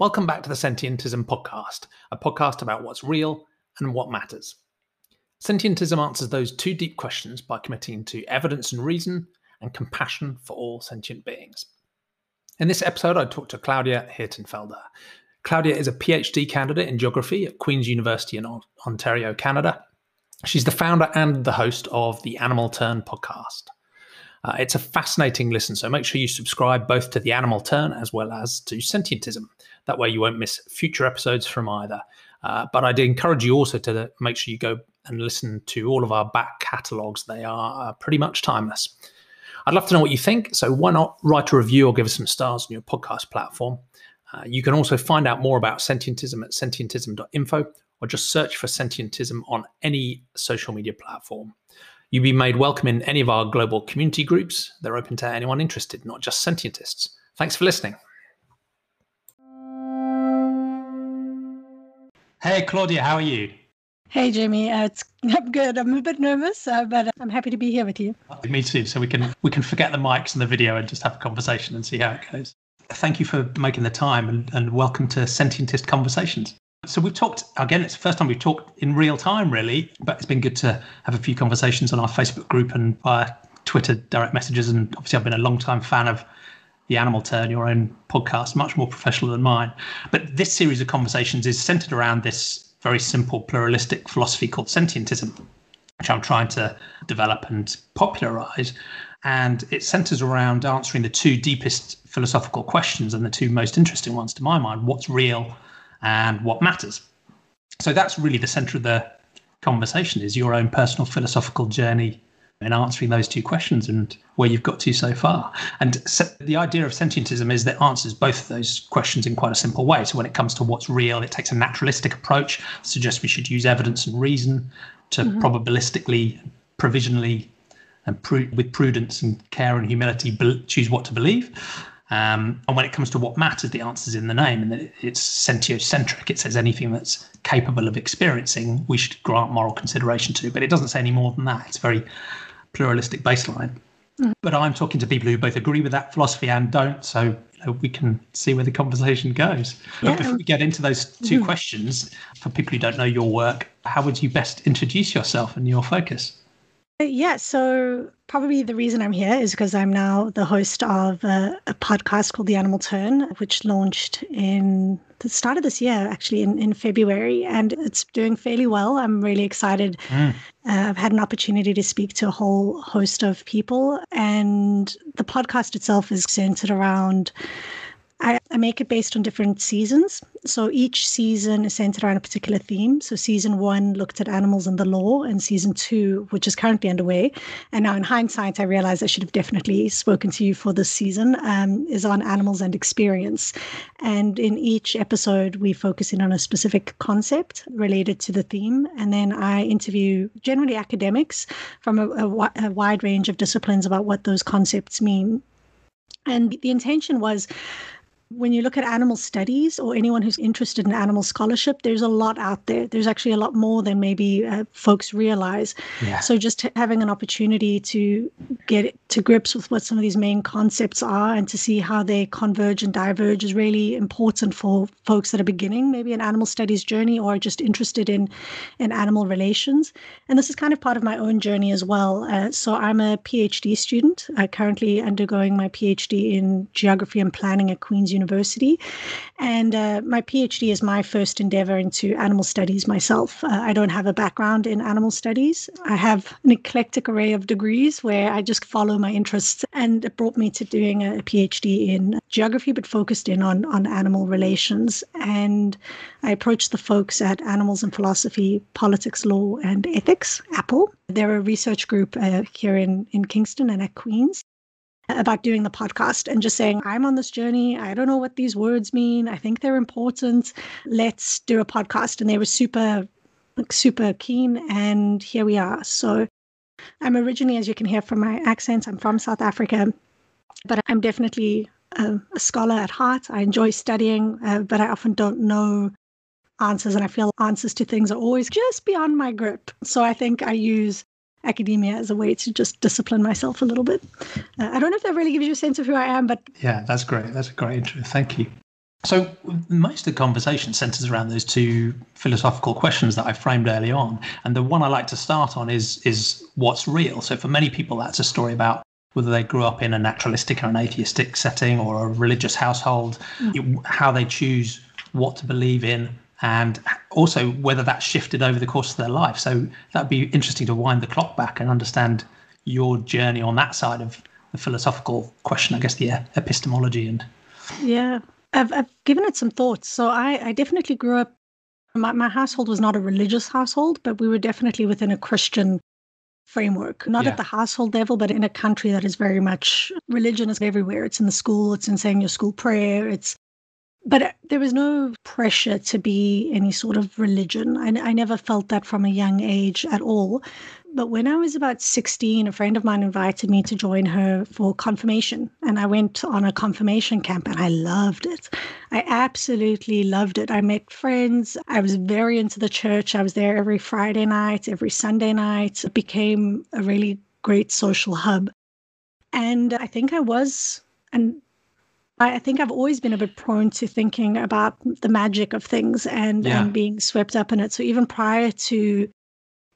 Welcome back to the Sentientism Podcast, a podcast about what's real and what matters. Sentientism answers those two deep questions by committing to evidence and reason and compassion for all sentient beings. In this episode, I talked to Claudia Hirtenfelder. Claudia is a PhD candidate in geography at Queen's University in Ontario, Canada. She's the founder and the host of the Animal Turn podcast. Uh, it's a fascinating listen, so make sure you subscribe both to the Animal Turn as well as to Sentientism. That way, you won't miss future episodes from either. Uh, but I'd encourage you also to make sure you go and listen to all of our back catalogues. They are uh, pretty much timeless. I'd love to know what you think, so why not write a review or give us some stars on your podcast platform? Uh, you can also find out more about sentientism at sentientism.info or just search for sentientism on any social media platform. You'll be made welcome in any of our global community groups. They're open to anyone interested, not just sentientists. Thanks for listening. Hey, Claudia, how are you? Hey, Jamie. Uh, it's I'm good. I'm a bit nervous, uh, but I'm happy to be here with you. Me too. So we can we can forget the mics and the video and just have a conversation and see how it goes. Thank you for making the time and, and welcome to Sentientist Conversations. So we've talked again. It's the first time we've talked in real time, really. But it's been good to have a few conversations on our Facebook group and via Twitter direct messages. And obviously, I've been a long time fan of the Animal Turn, your own podcast, much more professional than mine. But this series of conversations is centered around this very simple pluralistic philosophy called sentientism, which I'm trying to develop and popularize. And it centers around answering the two deepest philosophical questions and the two most interesting ones to my mind what's real and what matters. So that's really the center of the conversation is your own personal philosophical journey in answering those two questions and where you've got to so far. And the idea of sentientism is that it answers both of those questions in quite a simple way. So when it comes to what's real, it takes a naturalistic approach, suggests we should use evidence and reason to mm-hmm. probabilistically, provisionally, and pr- with prudence and care and humility be- choose what to believe. Um, and when it comes to what matters, the answer's in the name, and that it's sentiocentric. It says anything that's capable of experiencing, we should grant moral consideration to. But it doesn't say any more than that. It's very pluralistic baseline. Mm. But I'm talking to people who both agree with that philosophy and don't, so you know, we can see where the conversation goes. Yeah. But before we get into those two mm. questions, for people who don't know your work, how would you best introduce yourself and your focus? Yeah, so probably the reason I'm here is because I'm now the host of a, a, podcast called The Animal Turn, which launched in the start of this year, actually in, in February, and it's doing fairly well. I'm really excited. Mm. Uh, I've had an opportunity to speak to a whole host of people, and the podcast itself is centered around I, I, make it based on different seasons. So each season is centered around a particular theme. So season one looked at animals and the law, and season two, which is currently underway, and now in hindsight, I realize I should have definitely spoken to you for this season, um, is on animals and experience. And in each episode, we focus in on a specific concept related to the theme. And then I interview generally academics from a, a, a wide range of disciplines about what those concepts mean. And the intention was when you look at animal studies or anyone who's interested in animal scholarship, there's a lot out there. There's actually a lot more than maybe uh, folks realize. Yeah. So just having an opportunity to get to grips with what some of these main concepts are and to see how they converge and diverge is really important for folks that are beginning maybe an animal studies journey or just interested in in animal relations. And this is kind of part of my own journey as well. Uh, so I'm a PhD student. I'm currently undergoing my PhD in geography and planning at Queen's University. And uh, my PhD is my first endeavor into animal studies myself. Uh, I don't have a background in animal studies. I have an eclectic array of degrees where I just follow my interests. And it brought me to doing a PhD in geography, but focused in on, on animal relations. And I approached the folks at Animals and Philosophy, Politics, Law, and Ethics, Apple. They're a research group uh, here in, in Kingston and at Queen's about doing the podcast and just saying, I'm on this journey. I don't know what these words mean. I think they're important. Let's do a podcast. And they were super, like, super keen. And here we are. So I'm originally, as you can hear from my accent, I'm from South Africa, but I'm definitely a, a scholar at heart. I enjoy studying, uh, but I often don't know answers. And I feel answers to things are always just beyond my grip. So I think I use academia as a way to just discipline myself a little bit. Uh, I don't know if that really gives you a sense of who I am, but yeah, that's great. That's a great intro. Thank you. So most of the conversation centers around those two philosophical questions that I framed early on, and the one I like to start on is is what's real. So for many people, that's a story about whether they grew up in a naturalistic or an atheistic setting or a religious household, mm. how they choose what to believe in, and also whether that shifted over the course of their life. So that'd be interesting to wind the clock back and understand your journey on that side of the philosophical question, I guess the epistemology and yeah I've, I've given it some thoughts. So I, I definitely grew up, my, my household was not a religious household, but we were definitely within a Christian framework, not yeah. at the household level, but in a country that is very much religion is everywhere. It's in the school, it's in saying your school prayer, it's but there was no pressure to be any sort of religion. I, I never felt that from a young age at all. But when I was about 16, a friend of mine invited me to join her for confirmation. And I went on a confirmation camp and I loved it. I absolutely loved it. I met friends. I was very into the church. I was there every Friday night, every Sunday night. It became a really great social hub. And I think I was, and I think I've always been a bit prone to thinking about the magic of things and, yeah. and being swept up in it. So even prior to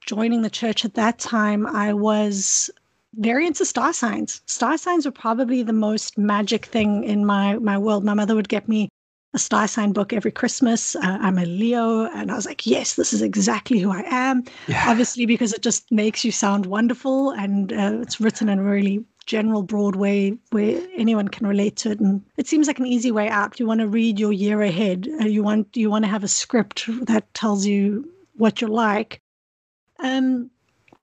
joining the church at that time, I was very into star signs. Star signs were probably the most magic thing in my my world. My mother would get me a star sign book every Christmas. Uh, I'm a Leo, and I was like, yes, this is exactly who I am. Yeah. Obviously, because it just makes you sound wonderful, and uh, it's written in really general, broad way where anyone can relate to it. And it seems like an easy way out. You want to read your year ahead. Uh, you want you want to have a script that tells you what you're like. Um,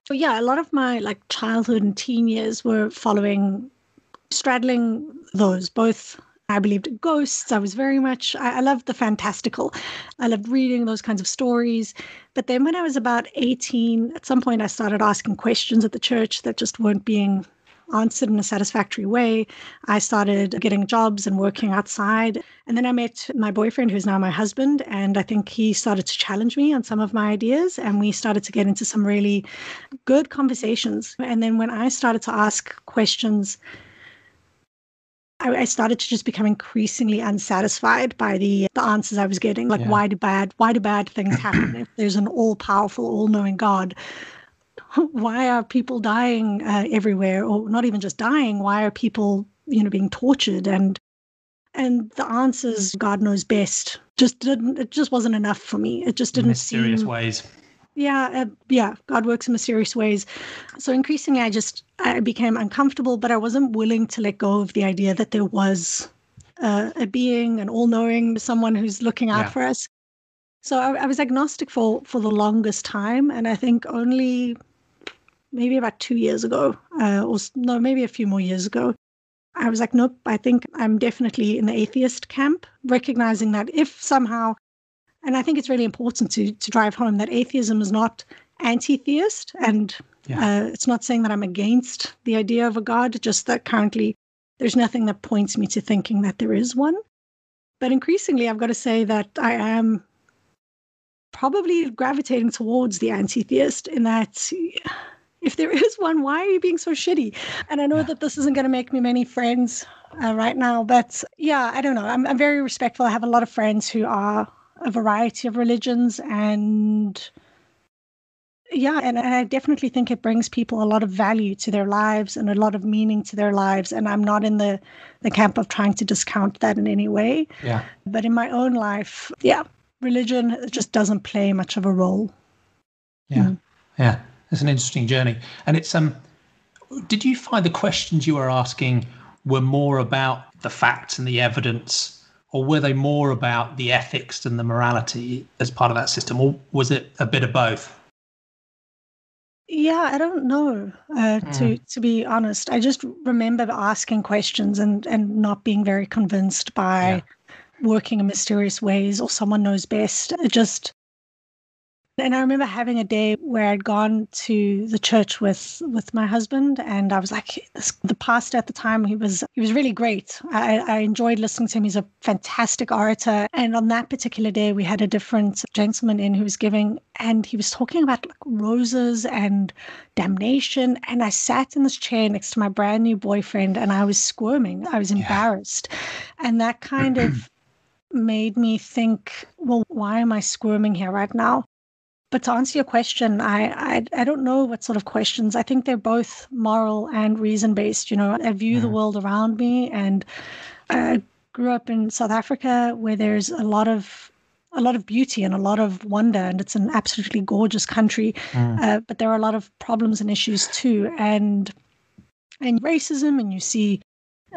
so yeah, a lot of my like childhood and teen years were following, straddling those. Both I believed in ghosts. I was very much I, I loved the fantastical. I loved reading those kinds of stories. But then when I was about 18, at some point I started asking questions at the church that just weren't being answered in a satisfactory way. I started getting jobs and working outside. And then I met my boyfriend, who's now my husband. And I think he started to challenge me on some of my ideas. And we started to get into some really good conversations. And then when I started to ask questions, I, started to just become increasingly unsatisfied by the the answers I was getting. Like, yeah. why do bad why do bad things happen if there's an all powerful, all knowing God? why are people dying uh, everywhere? Or not even just dying why are people you know being tortured? And and the answers god knows best. Just didn't it just wasn't enough for me. It just didn't seem mysterious seem, ways. Yeah uh, yeah god works in mysterious ways. So increasingly i just i became uncomfortable but i wasn't willing to let go of the idea that there was uh, a being an all-knowing someone who's looking out yeah. for us. So I, I was agnostic for for the longest time and i think only maybe about two years ago, uh, or no, maybe a few more years ago. I was like, nope, I think I'm definitely in the atheist camp, recognizing that if somehow, and I think it's really important to to drive home that atheism is not anti-theist, and yeah. uh, it's not saying that I'm against the idea of a god, just that currently there's nothing that points me to thinking that there is one. But increasingly, I've got to say that I am probably gravitating towards the anti-theist in that if there is one, why are you being so shitty? And I know that this isn't going to make me many friends uh, right now, but yeah, I don't know. I'm, I'm very respectful. I have a lot of friends who are a variety of religions and yeah and, and i definitely think it brings people a lot of value to their lives and a lot of meaning to their lives and i'm not in the the camp of trying to discount that in any way yeah but in my own life yeah religion just doesn't play much of a role yeah mm. yeah it's an interesting journey. And it's um did you find the questions you were asking were more about the facts and the evidence or were they more about the ethics and the morality as part of that system or was it a bit of both yeah i don't know uh, mm. to to be honest i just remember asking questions and and not being very convinced by yeah. working in mysterious ways or someone knows best it just and I remember having a day where I'd gone to the church with with my husband, and I was like, this, the pastor at the time, he was he was really great. I, I enjoyed listening to him. He's a fantastic orator. And on that particular day, we had a different gentleman in who was giving, and he was talking about like roses and damnation. And I sat in this chair next to my brand new boyfriend, and I was squirming. I was embarrassed, yeah. and that kind of made me think, well, why am I squirming here right now? But to answer your question, I, I, I don't know what sort of questions. I think they're both moral and reason based. You know, I view mm. the world around me, and I grew up in South Africa where there's a lot of a lot of beauty and a lot of wonder, and it's an absolutely gorgeous country. Mm. Uh, but there are a lot of problems and issues too, and and racism, and you see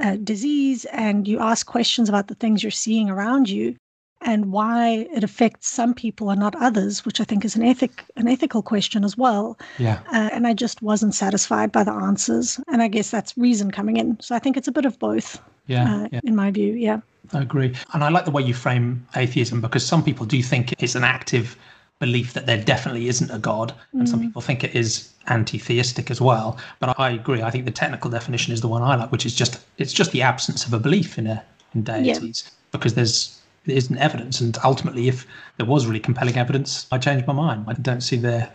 uh, disease, and you ask questions about the things you're seeing around you, and why it affects some people and not others, which I think is an ethic an ethical question as well. Yeah. Uh, and I just wasn't satisfied by the answers, and I guess that's reason coming in. So I think it's a bit of both. Yeah, uh, yeah. in my view, yeah. I agree, and I like the way you frame atheism because some people do think it's an active belief that there definitely isn't a god, and mm. some people think it is anti-theistic as well. But I agree. I think the technical definition is the one I like, which is just it's just the absence of a belief in a in deities yeah. because there's there isn't evidence. And ultimately, if there was really compelling evidence, I change my mind. I don't see there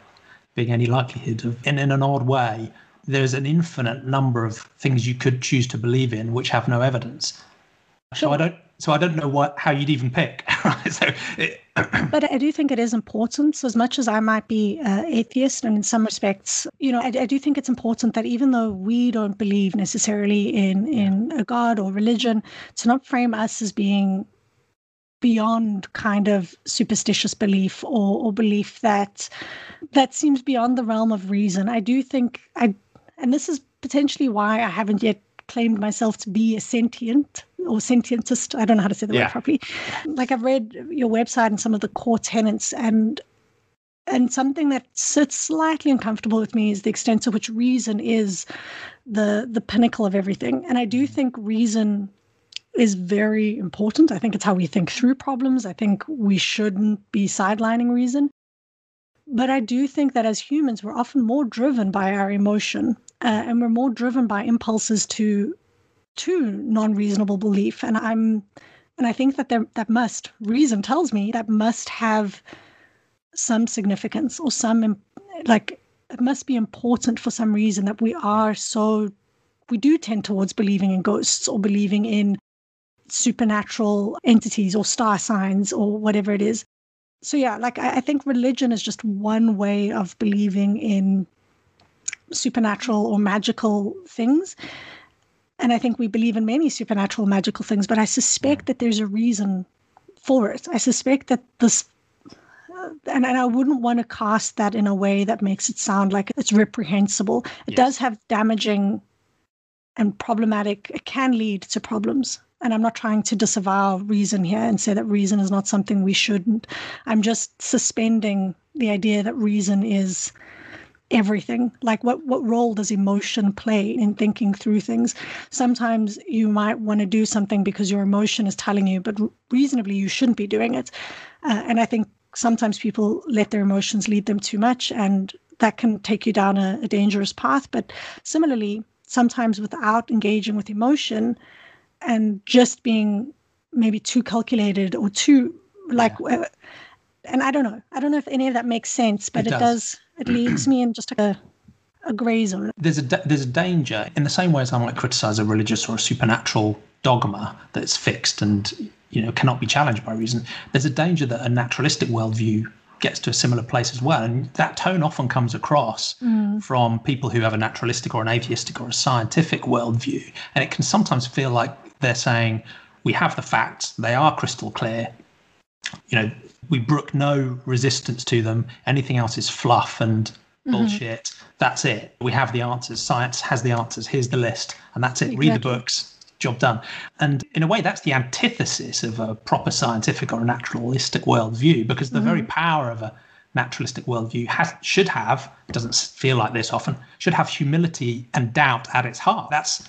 being any likelihood of, in, in an odd way, there's an infinite number of things you could choose to believe in which have no evidence. Sure. So I don't. So I don't know what how you'd even pick. Right? So, it, but I do think it is important. So as much as I might be uh, atheist, and in some respects, you know, I, I, do think it's important that even though we don't believe necessarily in in a god or religion, to not frame us as being beyond kind of superstitious belief or, or belief that that seems beyond the realm of reason. I do think I, and this is potentially why I haven't yet claimed myself to be a sentient or sentientist. I don't know how to say the yeah. word properly. Like I've read your website and some of the core tenets and and something that sits slightly uncomfortable with me is the extent to which reason is the the pinnacle of everything. And I do mm. think reason is very important. I think it's how we think through problems. I think we shouldn't be sidelining reason. But I do think that as humans, we're often more driven by our emotion uh, and we're more driven by impulses to to non-reasonable belief. And I'm and I think that there, that must reason tells me that must have some significance or some like it must be important for some reason that we are so we do tend towards believing in ghosts or believing in supernatural entities or star signs or whatever it is. So, yeah, like I, I think religion is just one way of believing in supernatural or magical things. And I think we believe in many supernatural magical things, but I suspect that there's a reason for it. I suspect that this uh, and, and I wouldn't want to cast that in a way that makes it sound like it's reprehensible. It yes. does have damaging and problematic, it can lead to problems and I'm not trying to disavow reason here and say that reason is not something we shouldn't. I'm just suspending the idea that reason is everything. Like what what role does emotion play in thinking through things? Sometimes you might want to do something because your emotion is telling you, but reasonably you shouldn't be doing it. Uh, and I think sometimes people let their emotions lead them too much, and that can take you down a, a dangerous path. But similarly, sometimes without engaging with emotion and just being maybe too calculated or too like yeah. and i don't know i don't know if any of that makes sense but it, it does. does. it leaves me in just a a gray zone there's a there's a danger in the same way as i might criticize a religious or a supernatural dogma that's fixed and you know cannot be challenged by reason there's a danger that a naturalistic worldview gets to a similar place as well. And that tone often comes across mm. from people who have a naturalistic or an atheistic or a scientific worldview. And it can sometimes feel like they're saying we have the facts, they are crystal clear. You know, we brook no resistance to them. Anything else is fluff and mm-hmm. bullshit. That's it. We have the answers. Science has the answers. Here's the list, and that's it. Exactly. Read the books. Job done. And in a way, that's the antithesis of a proper scientific or a naturalistic worldview, because the mm-hmm. very power of a naturalistic worldview has should have doesn't feel like this often should have humility and doubt at its heart. That's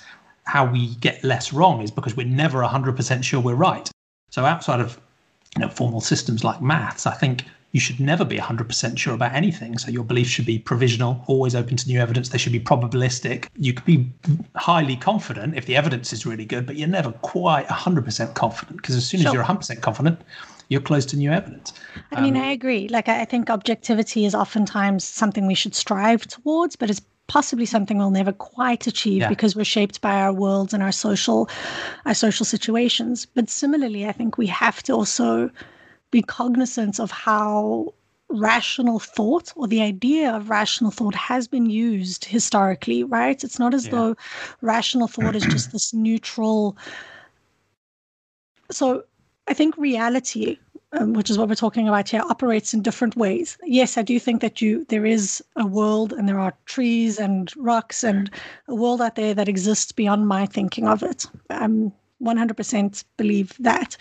how we get less wrong is because we're never 100% sure we're right. So outside of you know formal systems like maths, I think you should never be 100% sure about anything. So your beliefs should be provisional, always open to new evidence. They should be probabilistic. You could be highly confident if the evidence is really good, but you're never quite 100% confident because as soon sure. as you're 100% confident, you're close to new evidence. I mean, um, I agree. Like, I think objectivity is oftentimes something we should strive towards, but it's possibly something we'll never quite achieve Yeah. because we're shaped by our worlds and our social our social situations. But similarly, I think we have to also be cognizant of how rational thought or the idea of rational thought has been used historically, right? It's not as Yeah. though rational thought is just this neutral. So I think reality, um, which is what we're talking about here, operates in different ways. Yes, I do think that you there is a world and there are trees and rocks and a world out there that exists beyond my thinking of it. I'm 100% believe that.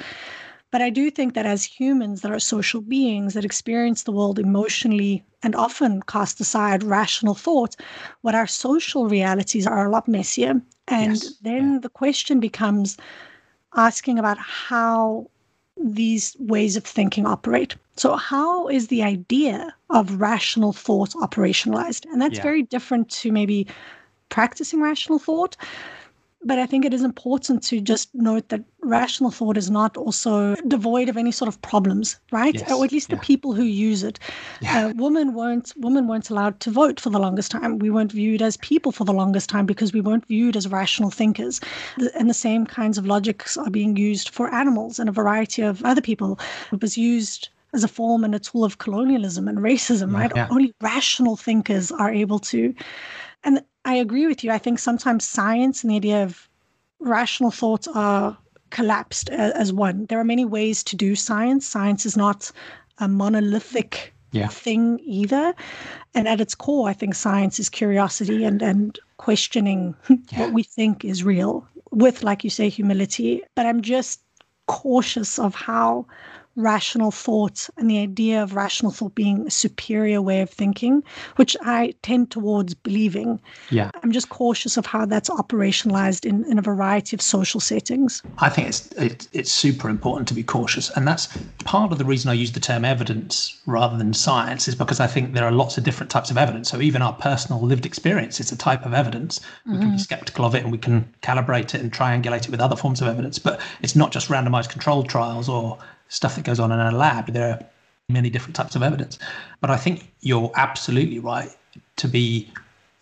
But I do think that as humans that are social beings that experience the world emotionally and often cast aside rational thought, what our social realities are a lot messier. And Yes, then the question becomes asking about how these ways of thinking operate. So, how is the idea of rational thought operationalized? And that's Yeah. very different to maybe practicing rational thought. But I think it is important to just note that rational thought is not also devoid of any sort of problems, right? Yes, Or at least yeah. the people who use it. Yeah. Uh, women weren't women weren't allowed to vote for the longest time. We weren't viewed as people for the longest time because we weren't viewed as rational thinkers. And the same kinds of logics are being used for animals and a variety of other people. It was used as a form and a tool of colonialism and racism, right? yeah. Only rational thinkers are able to. And I agree with you. I think sometimes science and the idea of rational thoughts are collapsed uh, as one. There are many ways to do science. Science is not a monolithic Yeah. thing either. And at its core, I think science is curiosity and, and questioning Yeah. what we think is real with, like you say, humility. But I'm just cautious of how rational thought and the idea of rational thought being a superior way of thinking, which I tend towards believing. Yeah. I'm just cautious of how that's operationalized in, in a variety of social settings. I think it's it, it's super important to be cautious, and that's part of the reason I use the term evidence rather than science is because I think there are lots of different types of evidence. So even our personal lived experience is a type of evidence. We can be mm. skeptical of it, and we can calibrate it and triangulate it with other forms of evidence. But it's not just randomized controlled trials or stuff that goes on in a lab. There are many different types of evidence. But I think you're absolutely right to be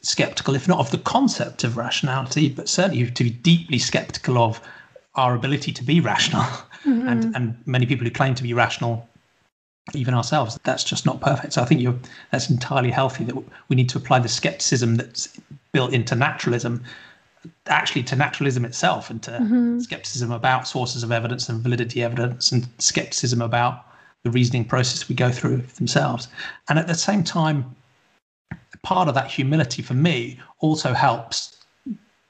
skeptical, if not of the concept of rationality, but certainly to be deeply skeptical of our ability to be rational. Mm-hmm. And and many people who claim to be rational, even ourselves, that's just not perfect. So I think you're that's entirely healthy that we need to apply the skepticism that's built into naturalism actually to naturalism itself and to mm-hmm. skepticism about sources of evidence and validity evidence and skepticism about the reasoning process we go through themselves. And at the same time, part of that humility for me also helps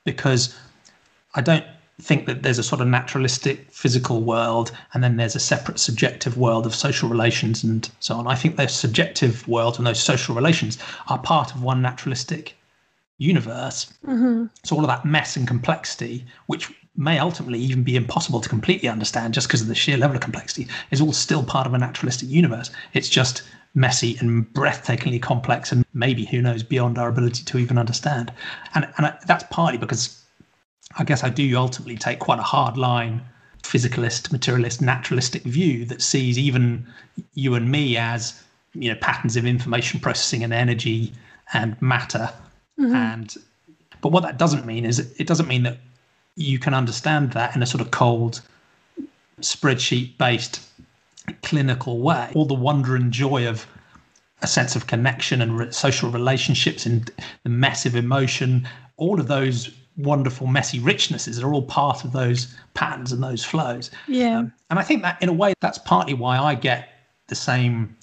because I don't think that there's a sort of naturalistic physical world and then there's a separate subjective world of social relations and so on. I think those subjective worlds and those social relations are part of one naturalistic universe. Mm-hmm. So all of that mess and complexity, which may ultimately even be impossible to completely understand just because of the sheer level of complexity, is all still part of a naturalistic universe. It's just messy and breathtakingly complex and maybe who knows beyond our ability to even understand. And and I- that's partly because I guess I do ultimately take quite a hard line physicalist, materialist, naturalistic view that sees even you and me as you know patterns of information processing and energy and matter Mm-hmm. and but what that doesn't mean is it doesn't mean that you can understand that in a sort of cold spreadsheet based clinical way all the wonder and joy of a sense of connection and re- social relationships and the massive emotion all of those wonderful messy richnesses are all part of those patterns and those flows Yeah. Um, and I think that, in a way, that's partly why I get the same.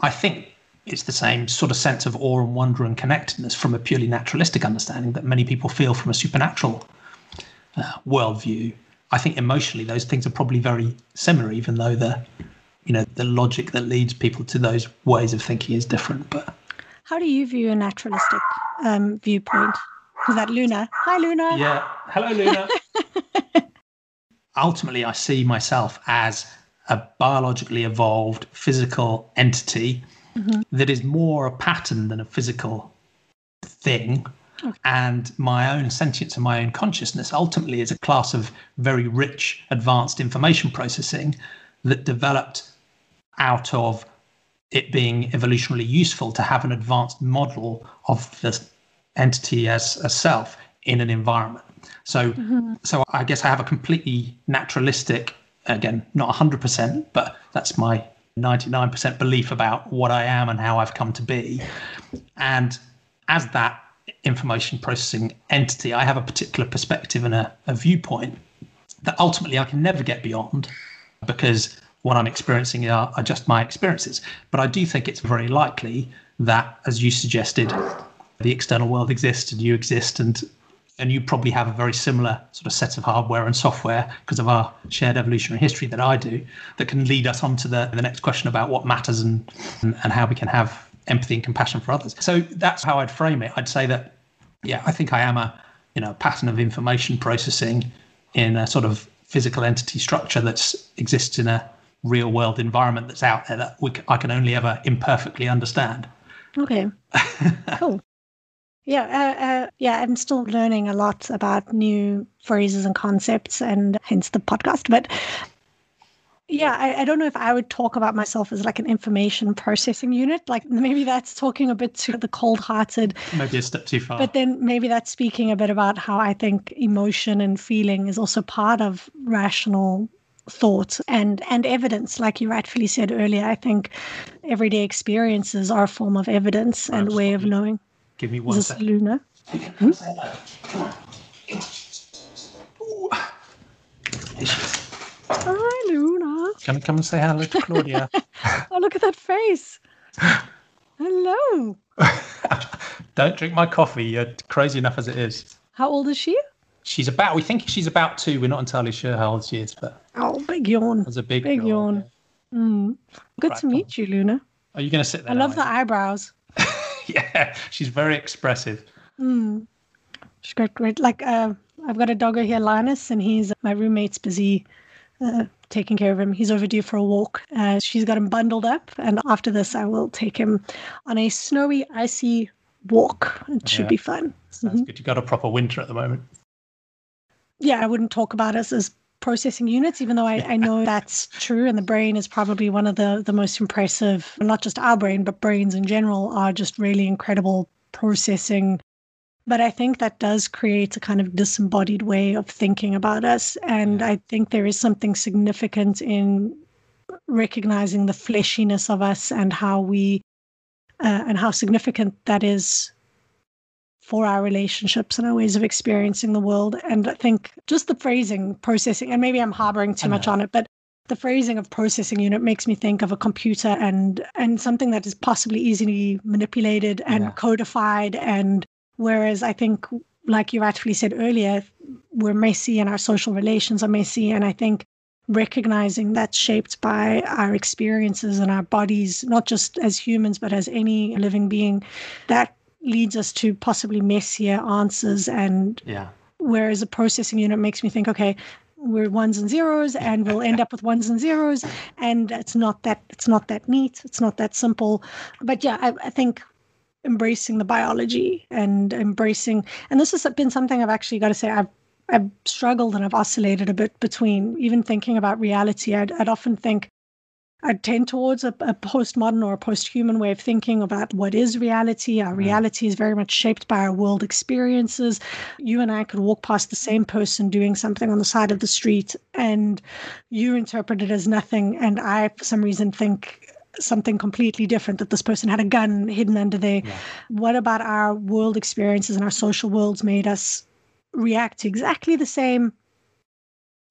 I think it's the same sort of sense of awe and wonder and connectedness from a purely naturalistic understanding that many people feel from a supernatural uh, worldview. I think emotionally, those things are probably very similar, even though the, you know, the logic that leads people to those ways of thinking is different. But How do you view a naturalistic um, viewpoint? Is that Luna? Hi, Luna. Yeah. Hello, Luna. Ultimately, I see myself as a biologically evolved physical entity that is more a pattern than a physical thing. And my own sentience and my own consciousness ultimately is a class of very rich, advanced information processing that developed out of it being evolutionarily useful to have an advanced model of the entity as a self in an environment. So, mm-hmm. so I guess I have a completely naturalistic, again, not 100%, but that's my 99% belief about what I am and how I've come to be. And as that information processing entity, I have a particular perspective and a, a viewpoint that ultimately I can never get beyond because what I'm experiencing are, are just my experiences. But I do think it's very likely that, as you suggested, the external world exists and you exist and and you probably have a very similar sort of set of hardware and software because of our shared evolutionary history that I do that can lead us on to the, the next question about what matters and, and, and how we can have empathy and compassion for others. So that's how I'd frame it. I'd say that, yeah, I think I am a, you know, pattern of information processing in a sort of physical entity structure that exists in a real world environment that's out there that we, I can only ever imperfectly understand. Okay. cool. Yeah, uh, uh, yeah, I'm still learning a lot about new phrases and concepts, and hence the podcast. But yeah, I, I, don't know if I would talk about myself as like an information processing unit. Like maybe that's talking a bit to the cold-hearted. Maybe a step too far. But then maybe that's speaking a bit about how I think emotion and feeling is also part of rational thought and and evidence like you rightfully said earlier i think everyday experiences are a form of evidence and a way of knowing Give me one Is this second. Luna? Hmm? Hi, Luna. Can I come and say hello to Claudia? oh, look at that face. Hello. Don't drink my coffee. You're crazy enough as it is. How old is she? She's about, we think she's about two. We're not entirely sure how old she is, but. Oh, big yawn. That's a big, big yawn. Yeah. Mm. Good to meet you, Luna. Are you going to sit there? I love the eyebrows. yeah, she's very expressive. Mm. She's got great. Like, uh, I've got a doggo here, Linus, and he's my roommate's busy uh, taking care of him. He's overdue for a walk. Uh, she's got him bundled up, and after this, I will take him on a snowy, icy walk. It should yeah. be fun. Sounds mm-hmm. good. You got a proper winter at the moment. Yeah, I wouldn't talk about us as processing units, even though I, I know that's true. And the brain is probably one of the, the most impressive, not just our brain, but brains in general are just really incredible processing. But I think that does create a kind of disembodied way of thinking about us. And I think there is something significant in recognizing the fleshiness of us and how we uh, and how significant that is for our relationships and our ways of experiencing the world. And I think just the phrasing, processing, and maybe I'm harboring too much on it, but the phrasing of processing unit makes me think of a computer and and something that is possibly easily manipulated and yeah. codified. And whereas I think, like you actually said earlier, we're messy and our social relations are messy. And I think recognizing that's shaped by our experiences and our bodies, not just as humans, but as any living being, that leads us to possibly messier answers and yeah whereas a processing unit makes me think okay we're ones and zeros and we'll end up with ones and zeros and it's not that it's not that neat it's not that simple but yeah I, I think embracing the biology and embracing and this has been something i've actually got to say i've I've struggled and I've oscillated a bit between even thinking about reality. I'd, I'd often think, I tend towards a, a postmodern or a post-human way of thinking about what is reality. Our mm. reality is very much shaped by our world experiences. You and I could walk past the same person doing something on the side of the street, and you interpret it as nothing, and I, for some reason, think something completely different that this person had a gun hidden under there. Yeah. What about our world experiences and our social worlds made us react to exactly the same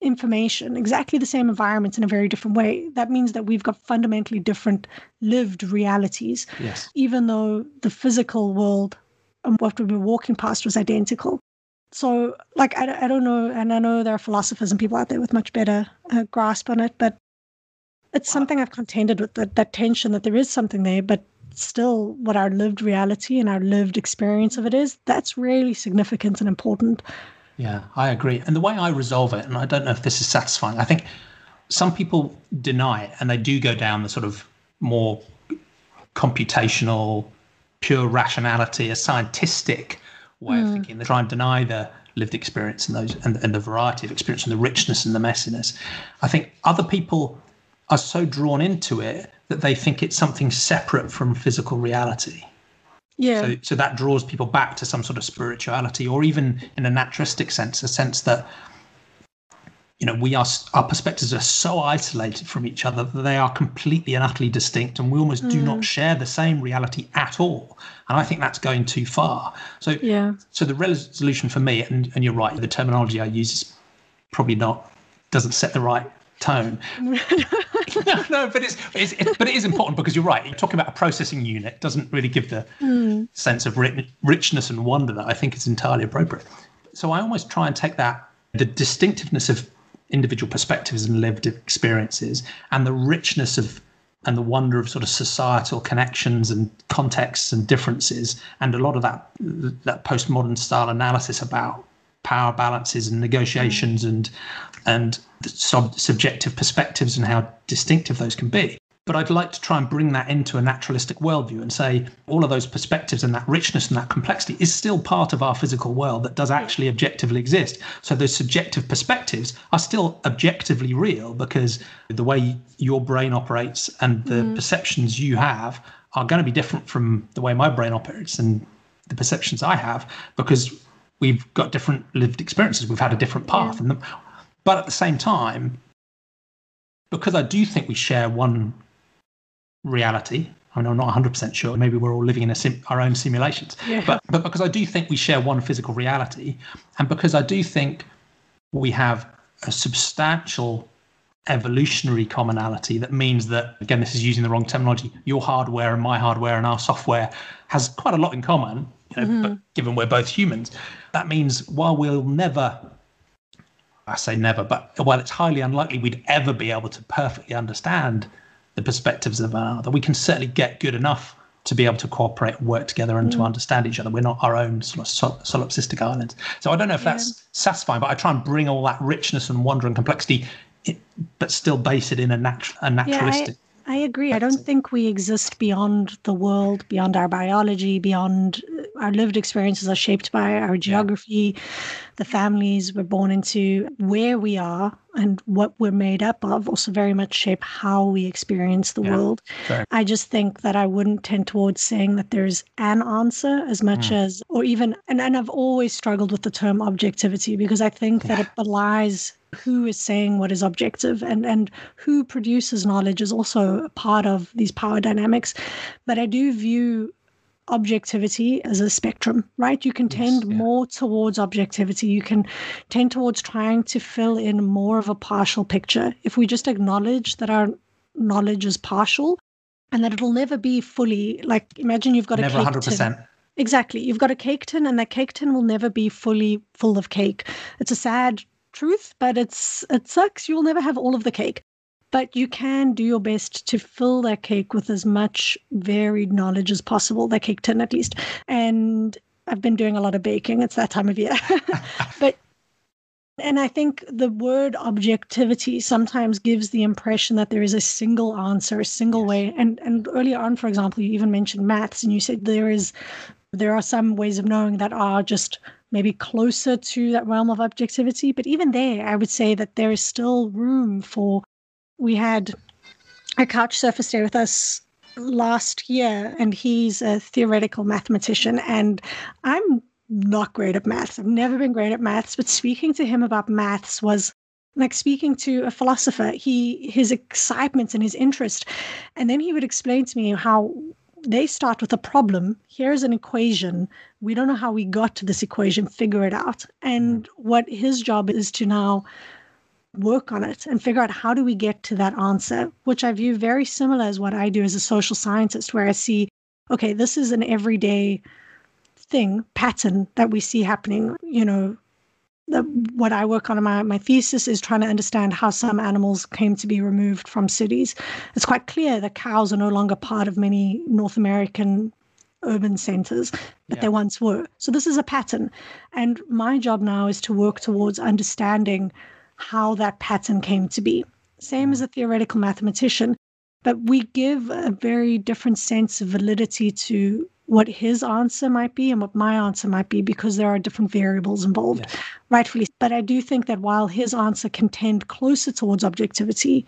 information, exactly the same environments in a very different way, that means that we've got fundamentally different lived realities. Yes. Even though the physical world and what we were walking past was identical. So, like, I, I don't know, and I know there are philosophers and people out there with much better uh, grasp on it, but it's something I've contended with that, that tension that there is something there, but still what our lived reality and our lived experience of it is, that's really significant and important. Yeah, I agree. And the way I resolve it, and I don't know if this is satisfying, I think some people deny it and they do go down the sort of more computational, pure rationality, a scientific way mm. of hmm. thinking. They try and deny the lived experience and those and, and the variety of experience and the richness and the messiness. I think other people are so drawn into it that they think it's something separate from physical reality. Yeah. So, so that draws people back to some sort of spirituality, or even in a naturalistic sense, a sense that you know we are our perspectives are so isolated from each other that they are completely and utterly distinct, and we almost mm. do not share the same reality at all. And I think that's going too far. So, yeah. So the resolution for me, and, and you're right, the terminology I use is probably not doesn't set the right tone. no, no, but it's, it's, it's, but it is important because you're right. You're talking about a processing unit doesn't really give the mm. sense of rich, richness and wonder that I think is entirely appropriate. So I almost try and take that the distinctiveness of individual perspectives and lived experiences and the richness of and the wonder of sort of societal connections and contexts and differences and a lot of that that postmodern style analysis about power balances and negotiations and and sub- subjective perspectives and how distinctive those can be. But I'd like to try and bring that into a naturalistic worldview and say all of those perspectives and that richness and that complexity is still part of our physical world that does actually objectively exist. So those subjective perspectives are still objectively real because the way your brain operates and the mm. perceptions you have are going to be different from the way my brain operates and the perceptions I have because we've got different lived experiences. We've had a different path. Yeah. And the, but at the same time, because I do think we share one reality, I mean, I'm not 100% sure. Maybe we're all living in sim- our own simulations. Yeah. But, but because I do think we share one physical reality, and because I do think we have a substantial evolutionary commonality that means that, again, this is using the wrong terminology, your hardware and my hardware and our software has quite a lot in common, you know, mm-hmm. but given we're both humans. That means while we'll never I say never, but while it's highly unlikely we'd ever be able to perfectly understand the perspectives of another. We can certainly get good enough to be able to cooperate and work together and mm. to understand each other. We're not our own sort of solipsistic islands. So I don't know if yeah. that's satisfying, but I try and bring all that richness and wonder and complexity, but still base it in a, natu- a naturalistic. Yeah, I agree. I don't think we exist beyond the world, beyond our biology, beyond uh, our lived experiences are shaped by our geography, yeah. The families we're born into, where we are, and what we're made up of also very much shape how we experience the yeah. world. I just think that I wouldn't tend towards saying that there's an answer as much mm. as, or even, and, and I've always struggled with the term objectivity because I think that it belies who is saying what is objective and and who produces knowledge is also a part of these power dynamics but i do view objectivity as a spectrum right you can tend yes, yeah. more towards objectivity you can tend towards trying to fill in more of a partial picture if we just acknowledge that our knowledge is partial and that it'll never be fully like imagine you've got never a cake 100%. tin. Exactly. You've got a cake tin, and that cake tin will never be fully full of cake. It's a sad truth, but it's it sucks. You'll never have all of the cake. But you can do your best to fill that cake with as much varied knowledge as possible, that cake tin at least. And I've been doing a lot of baking. It's that time of year. but and I think the word objectivity sometimes gives the impression that there is a single answer, a single yes. way. And and earlier on, for example, you even mentioned maths, and you said there is there are some ways of knowing that are just maybe closer to that realm of objectivity. But even there, I would say that there is still room for. We had a couch surfer stay with us last year, and he's a theoretical mathematician, and I'm not great at maths. I've never been great at maths, but speaking to him about maths was like speaking to a philosopher he his excitement and his interest and then he would explain to me how they start with a problem. Here's an equation. We don't know how we got to this equation, figure it out. And mm-hmm. what his job is to now work on it and figure out how do we get to that answer, which I view very similar as what I do as a social scientist, where I see, okay, this is an everyday thing, pattern that we see happening, you know, the, what I work on in my, my thesis is trying to understand how some animals came to be removed from cities. It's quite clear that cows are no longer part of many North American urban centers, but yeah. they once were. So this is a pattern. And my job now is to work towards understanding how that pattern came to be. Same as a theoretical mathematician, but we give a very different sense of validity to what his answer might be and what my answer might be because there are different variables involved, yes. rightfully. But I do think that while his answer can tend closer towards objectivity,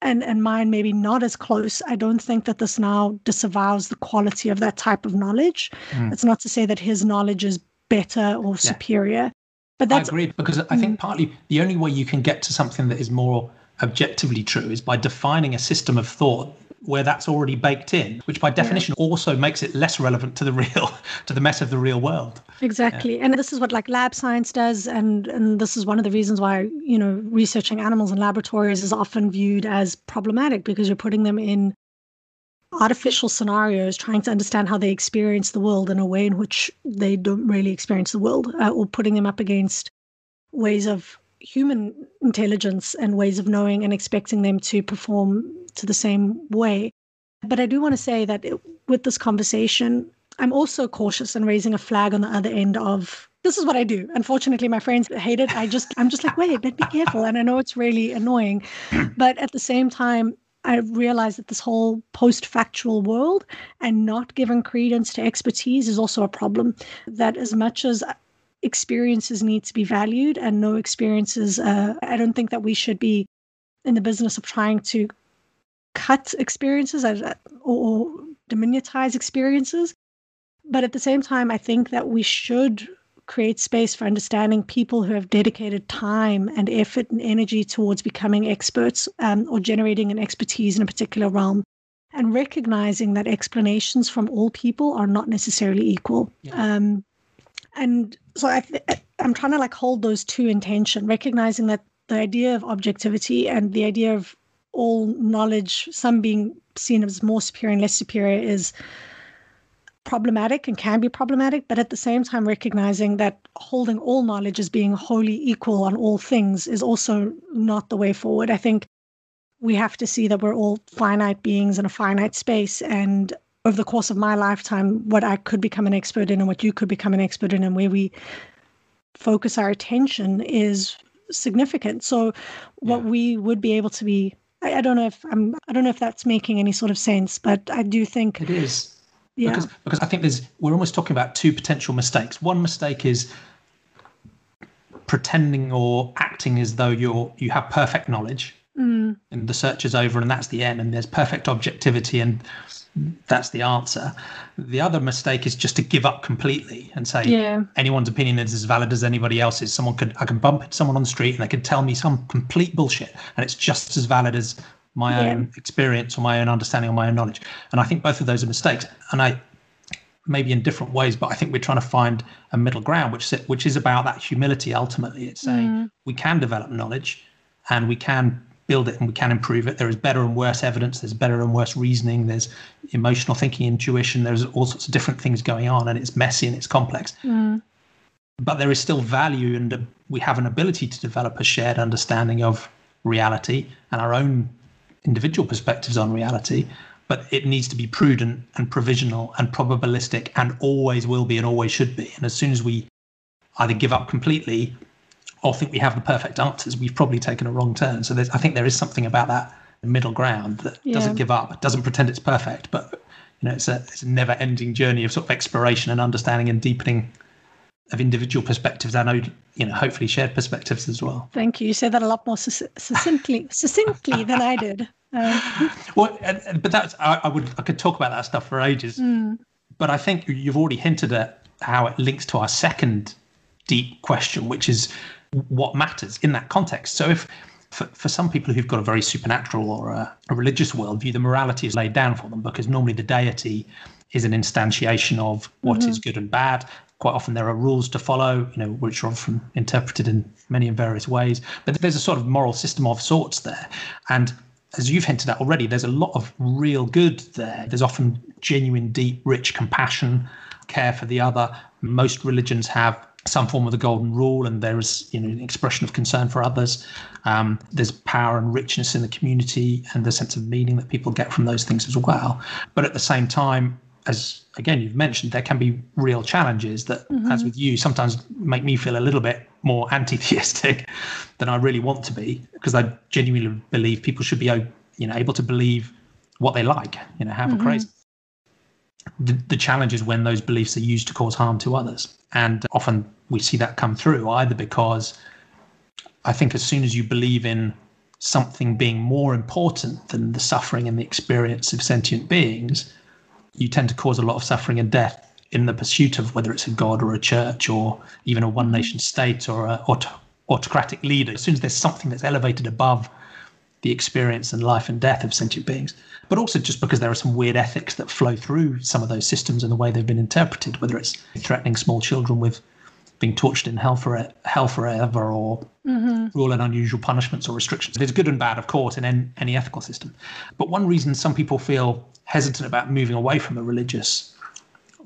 and, and mine maybe not as close, I don't think that this now disavows the quality of that type of knowledge. Mm. It's not to say that his knowledge is better or yeah. superior. But that's, I agree because I think mm. partly the only way you can get to something that is more objectively true is by defining a system of thought where that's already baked in, which by definition yeah. also makes it less relevant to the real, to the mess of the real world. Exactly. Yeah. And this is what like lab science does. And, and this is one of the reasons why, you know, researching animals in laboratories is often viewed as problematic because you're putting them in artificial scenarios, trying to understand how they experience the world in a way in which they don't really experience the world, uh, or putting them up against ways of human intelligence and ways of knowing and expecting them to perform to the same way. But I do want to say that it, with this conversation, I'm also cautious and raising a flag on the other end of this is what I do. Unfortunately, my friends hate it. I just I'm just like, wait, but be careful. And I know it's really annoying. But at the same time, I realize that this whole post factual world and not giving credence to expertise is also a problem. That as much as experiences need to be valued and no experiences, uh, I don't think that we should be in the business of trying to cut experiences or, or diminutize experiences. But at the same time, I think that we should create space for understanding people who have dedicated time and effort and energy towards becoming experts um, or generating an expertise in a particular realm and recognizing that explanations from all people are not necessarily equal yeah. um, and so I th- i'm trying to like hold those two in tension recognizing that the idea of objectivity and the idea of all knowledge some being seen as more superior and less superior is problematic and can be problematic, but at the same time, recognizing that holding all knowledge as being wholly equal on all things is also not the way forward. I think we have to see that we're all finite beings in a finite space. And over the course of my lifetime, what I could become an expert in and what you could become an expert in, and where we focus our attention is significant. So, what yeah. we would be able to be I, I don't know if I'm I don't know if that's making any sort of sense, but I do think it is yeah. Because because I think there's we're almost talking about two potential mistakes. One mistake is pretending or acting as though you're you have perfect knowledge mm. and the search is over and that's the end and there's perfect objectivity and that's the answer. The other mistake is just to give up completely and say yeah. anyone's opinion is as valid as anybody else's. Someone could I can bump into someone on the street and they could tell me some complete bullshit and it's just as valid as my yeah. own experience or my own understanding or my own knowledge. And I think both of those are mistakes. And I maybe in different ways, but I think we're trying to find a middle ground, which which is about that humility. Ultimately, it's saying mm. we can develop knowledge, and we can build it, and we can improve it. There is better and worse evidence. There's better and worse reasoning. There's emotional thinking, intuition. There's all sorts of different things going on, and it's messy and it's complex. Mm. But there is still value, and we have an ability to develop a shared understanding of reality and our own individual perspectives on reality, but it needs to be prudent and provisional and probabilistic and always will be and always should be. And as soon as we either give up completely or think we have the perfect answers, we've probably taken a wrong turn. So I think there is something about that middle ground that yeah. doesn't give up, doesn't pretend it's perfect, but you know, it's a, it's a never-ending journey of sort of exploration and understanding and deepening of individual perspectives and you know hopefully shared perspectives as well thank you you said that a lot more succinctly succinctly than i did um. well but that's I, I, would i could talk about that stuff for ages mm. but i think you've already hinted at how it links to our second deep question which is what matters in that context so if for, for some people who've got a very supernatural or a, a religious worldview the morality is laid down for them because normally the deity is an instantiation of what mm-hmm. is good and bad quite often there are rules to follow, you know, which are often interpreted in many and various ways. But there's a sort of moral system of sorts there. And as you've hinted at already, there's a lot of real good there. There's often genuine, deep, rich compassion, care for the other. Most religions have some form of the golden rule, and there is you know an expression of concern for others. Um, there's power and richness in the community, and the sense of meaning that people get from those things as well. But at the same time, as again you've mentioned, there can be real challenges that, mm-hmm. as with you, sometimes make me feel a little bit more anti-theistic than I really want to be, because I genuinely believe people should be, you know, able to believe what they like, you know, however mm-hmm. crazy. The, the challenge is when those beliefs are used to cause harm to others, and often we see that come through either because I think as soon as you believe in something being more important than the suffering and the experience of sentient beings, you tend to cause a lot of suffering and death in the pursuit of whether it's a god or a church or even a one nation state or a aut- autocratic leader. As soon as there's something that's elevated above the experience and life and death of sentient beings, but also just because there are some weird ethics that flow through some of those systems and the way they've been interpreted, whether it's threatening small children with being tortured in hell, for, hell forever or mm-hmm. rule and unusual punishments or restrictions. There's good and bad, of course, in any, any ethical system. But one reason some people feel hesitant about moving away from a religious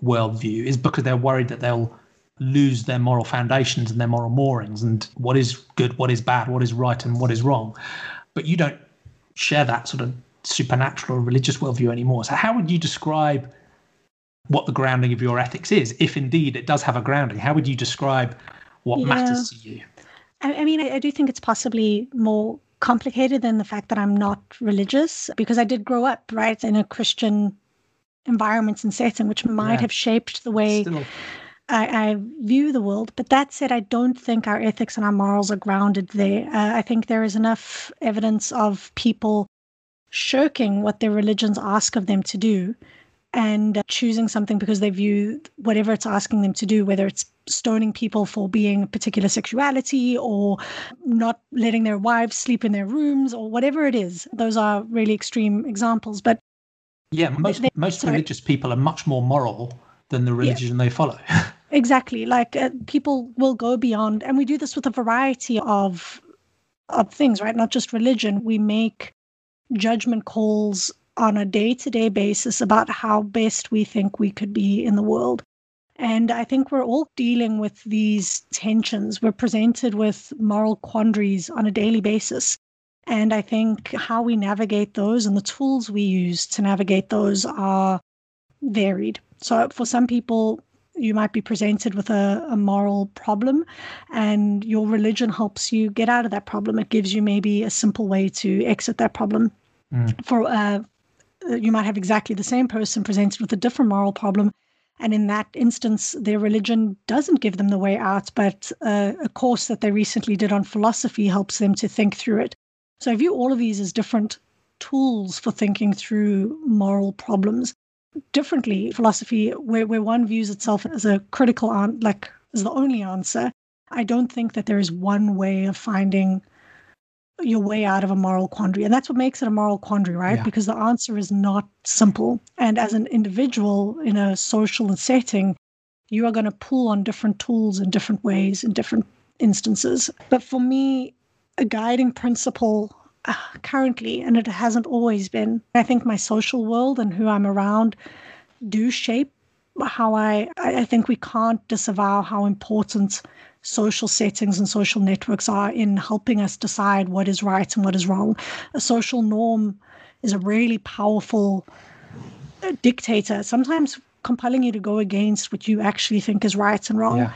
worldview is because they're worried that they'll lose their moral foundations and their moral moorings and what is good, what is bad, what is right, and what is wrong. But you don't share that sort of supernatural or religious worldview anymore. So, how would you describe what the grounding of your ethics is, if indeed it does have a grounding? How would you describe what yeah. matters to you? I, I mean, I, I do think it's possibly more complicated than the fact that I'm not religious because I did grow up, right, in a Christian environment and setting, which might yeah. have shaped the way. Still. I, I, view the world. But that said, I don't think our ethics and our morals are grounded there. Uh, I think there is enough evidence of people shirking what their religions ask of them to do and choosing something because they view whatever it's asking them to do, whether it's stoning people for being a particular sexuality or not letting their wives sleep in their rooms or whatever it is. Those are really extreme examples. But yeah, most they, most sorry. religious people are much more moral than the religion yeah. they follow. exactly. Like uh, people will go beyond, and we do this with a variety of of things, right? Not just religion. We make judgment calls on a day to day basis about how best we think we could be in the world. And I think we're all dealing with these tensions. We're presented with moral quandaries on a daily basis. And I think how we navigate those and the tools we use to navigate those are varied. So for some people, you might be presented with a, a moral problem, and your religion helps you get out of that problem. It gives you maybe a simple way to exit that problem. Mm. For uh, you might have exactly the same person presented with a different moral problem. And in that instance, their religion doesn't give them the way out, but uh, a course that they recently did on philosophy helps them to think through it. So I view all of these as different tools for thinking through moral problems differently. Philosophy, where, where one views itself as a critical, like as the only answer, I don't think that there is one way of finding your way out of a moral quandary. And that's what makes it a moral quandary, right? Yeah. Because the answer is not simple. And as an individual in a social setting, you are going to pull on different tools in different ways in different instances. But for me, a guiding principle uh, currently, and it hasn't always been, I think my social world and who I'm around do shape how I, I think we can't disavow how important social settings and social networks are in helping us decide what is right and what is wrong. A social norm is a really powerful uh, dictator, sometimes compelling you to go against what you actually think is right and wrong. Yeah.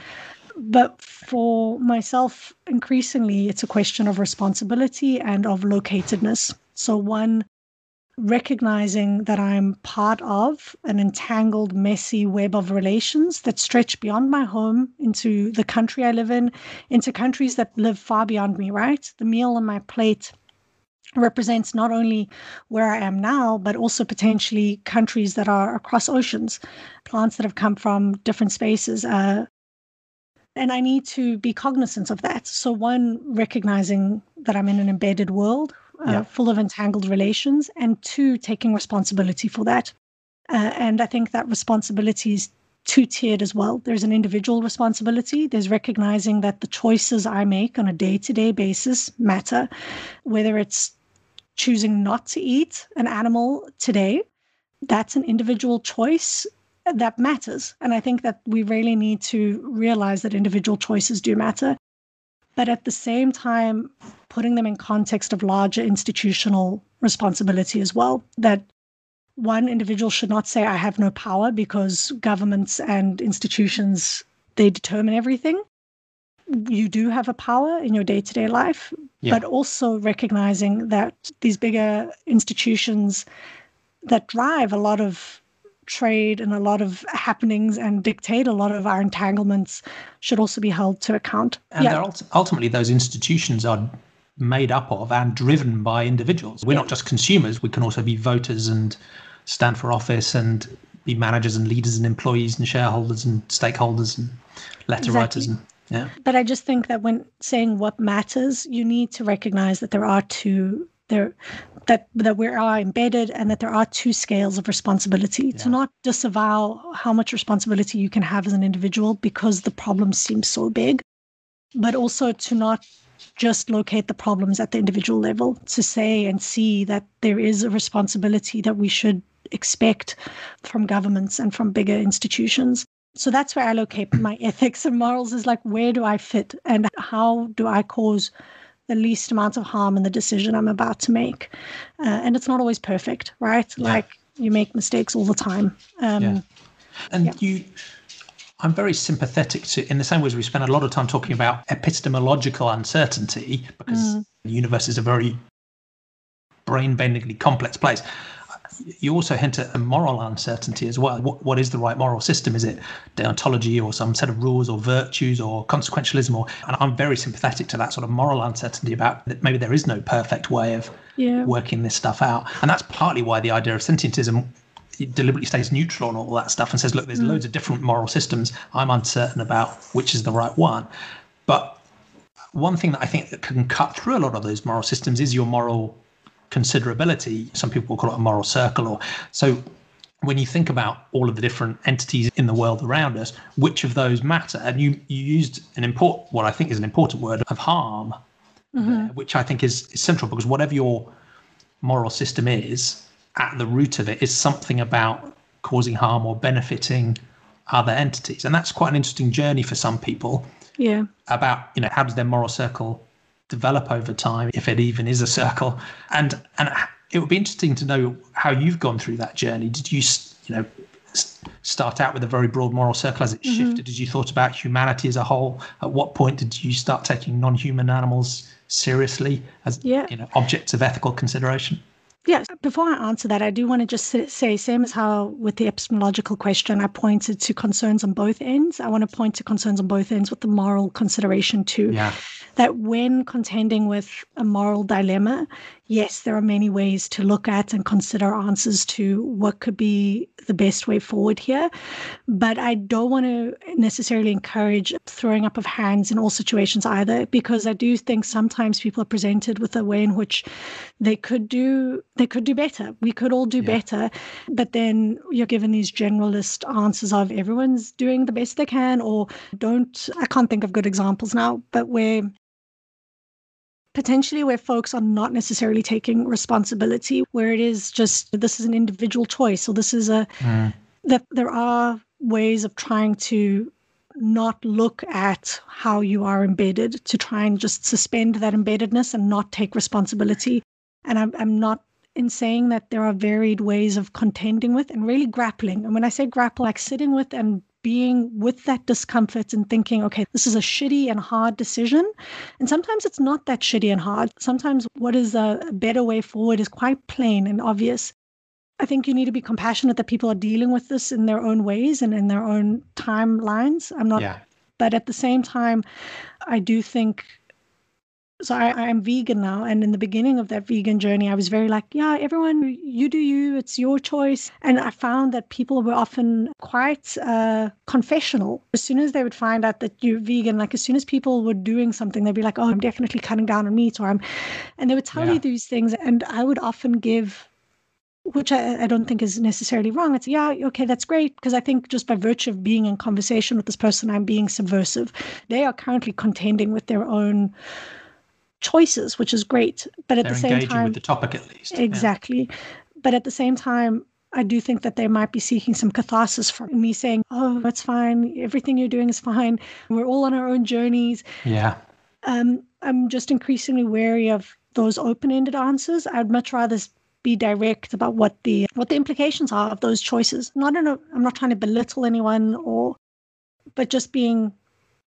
But for myself, increasingly, it's a question of responsibility and of locatedness. So, one recognizing that I'm part of an entangled, messy web of relations that stretch beyond my home into the country I live in, into countries that live far beyond me, right? The meal on my plate represents not only where I am now, but also potentially countries that are across oceans, plants that have come from different spaces. Uh, and I need to be cognizant of that. So, one, recognizing that I'm in an embedded world uh, yeah. full of entangled relations, and two, taking responsibility for that. Uh, and I think that responsibility is two tiered as well. There's an individual responsibility, there's recognizing that the choices I make on a day to day basis matter, whether it's choosing not to eat an animal today, that's an individual choice that matters. And I think that we really need to realize that individual choices do matter but at the same time, putting them in context of larger institutional responsibility as well. That one individual should not say, I have no power because governments and institutions, they determine everything. You do have a power in your day to day life, yeah. but also recognizing that these bigger institutions that drive a lot of trade and a lot of happenings and dictate a lot of our entanglements should also be held to account. And yeah. ultimately, those institutions are made up of and driven by individuals. We're yeah. not just consumers, we can also be voters and stand for office and be managers and leaders and employees and shareholders and stakeholders and letter exactly. writers and yeah. But I just think that when saying what matters, you need to recognize that there are two there that that we are embedded and that there are two scales of responsibility yeah. to not disavow how much responsibility you can have as an individual because the problem seems so big but also to not just locate the problems at the individual level to say and see that there is a responsibility that we should expect from governments and from bigger institutions so that's where i locate my ethics and morals is like where do i fit and how do i cause the least amount of harm in the decision I'm about to make. Uh, and it's not always perfect, right? Yeah. Like you make mistakes all the time. Um, yeah. And yeah. you, I'm very sympathetic to, in the same way as we spend a lot of time talking about epistemological uncertainty, because mm. the universe is a very brain bendingly complex place you also hint at a moral uncertainty as well. What, what is the right moral system? Is it deontology or some set of rules or virtues or consequentialism? Or and I'm very sympathetic to that sort of moral uncertainty about that maybe there is no perfect way of yeah. working this stuff out. And that's partly why the idea of sentientism deliberately stays neutral on all that stuff and says, look, there's mm. loads of different moral systems. I'm uncertain about which is the right one. But one thing that I think that can cut through a lot of those moral systems is your moral considerability. Some people call it a moral circle. Or so when you think about all of the different entities in the world around us, which of those matter? And you you used an important, what I think is an important word of harm, mm-hmm. there, which I think is, is central because whatever your moral system is, at the root of it is something about causing harm or benefiting other entities. And that's quite an interesting journey for some people. Yeah. About, you know, how does their moral circle develop over time, if it even is a circle. And and it would be interesting to know how you've gone through that journey. Did you you know start out with a very broad moral circle as it mm-hmm. shifted? As you thought about humanity as a whole? At what point did you start taking non-human animals seriously as yeah. you know objects of ethical consideration? Yes. Before I answer that, I do want to just say, same as how with the epistemological question, I pointed to concerns on both ends. I want to point to concerns on both ends with the moral consideration too. Yeah. That when contending with a moral dilemma, yes, there are many ways to look at and consider answers to what could be the best way forward here. But I don't want to necessarily encourage throwing up of hands in all situations either, because I do think sometimes people are presented with a way in which they could do they could do better. We could all do yeah. better. But then you're given these generalist answers of everyone's doing the best they can, or don't I can't think of good examples now, but where potentially where folks are not necessarily taking responsibility, where it is just this is an individual choice, or this is a mm. that there are ways of trying to not look at how you are embedded to try and just suspend that embeddedness and not take responsibility. And I'm, I'm not in saying that there are varied ways of contending with and really grappling. And when I say grapple, like sitting with and being with that discomfort and thinking, okay, this is a shitty and hard decision. And sometimes it's not that shitty and hard. Sometimes what is a better way forward is quite plain and obvious. I think you need to be compassionate that people are dealing with this in their own ways and in their own timelines. I'm not, yeah. but at the same time, I do think so I, am vegan now and in the beginning of that vegan journey i was very like yeah everyone you do you it's your choice and i found that people were often quite uh, confessional as soon as they would find out that you're vegan like as soon as people were doing something they'd be like oh i'm definitely cutting down on meat or i'm and they would tell yeah. you these things and i would often give which I, I, don't think is necessarily wrong. It's yeah, okay, that's great because I think just by virtue of being in conversation with this person, I'm being subversive. They are currently contending with their own choices, which is great. But at They're the same time, with the topic at least. Exactly. Yeah. But at the same time, I do think that they might be seeking some catharsis from me saying, "Oh, it's fine. Everything you're doing is fine. We're all on our own journeys." Yeah. Um, I'm just increasingly wary of those open-ended answers. I'd much rather be direct about what the what the implications are of those choices. Not in a, I'm not trying to belittle anyone or, but just being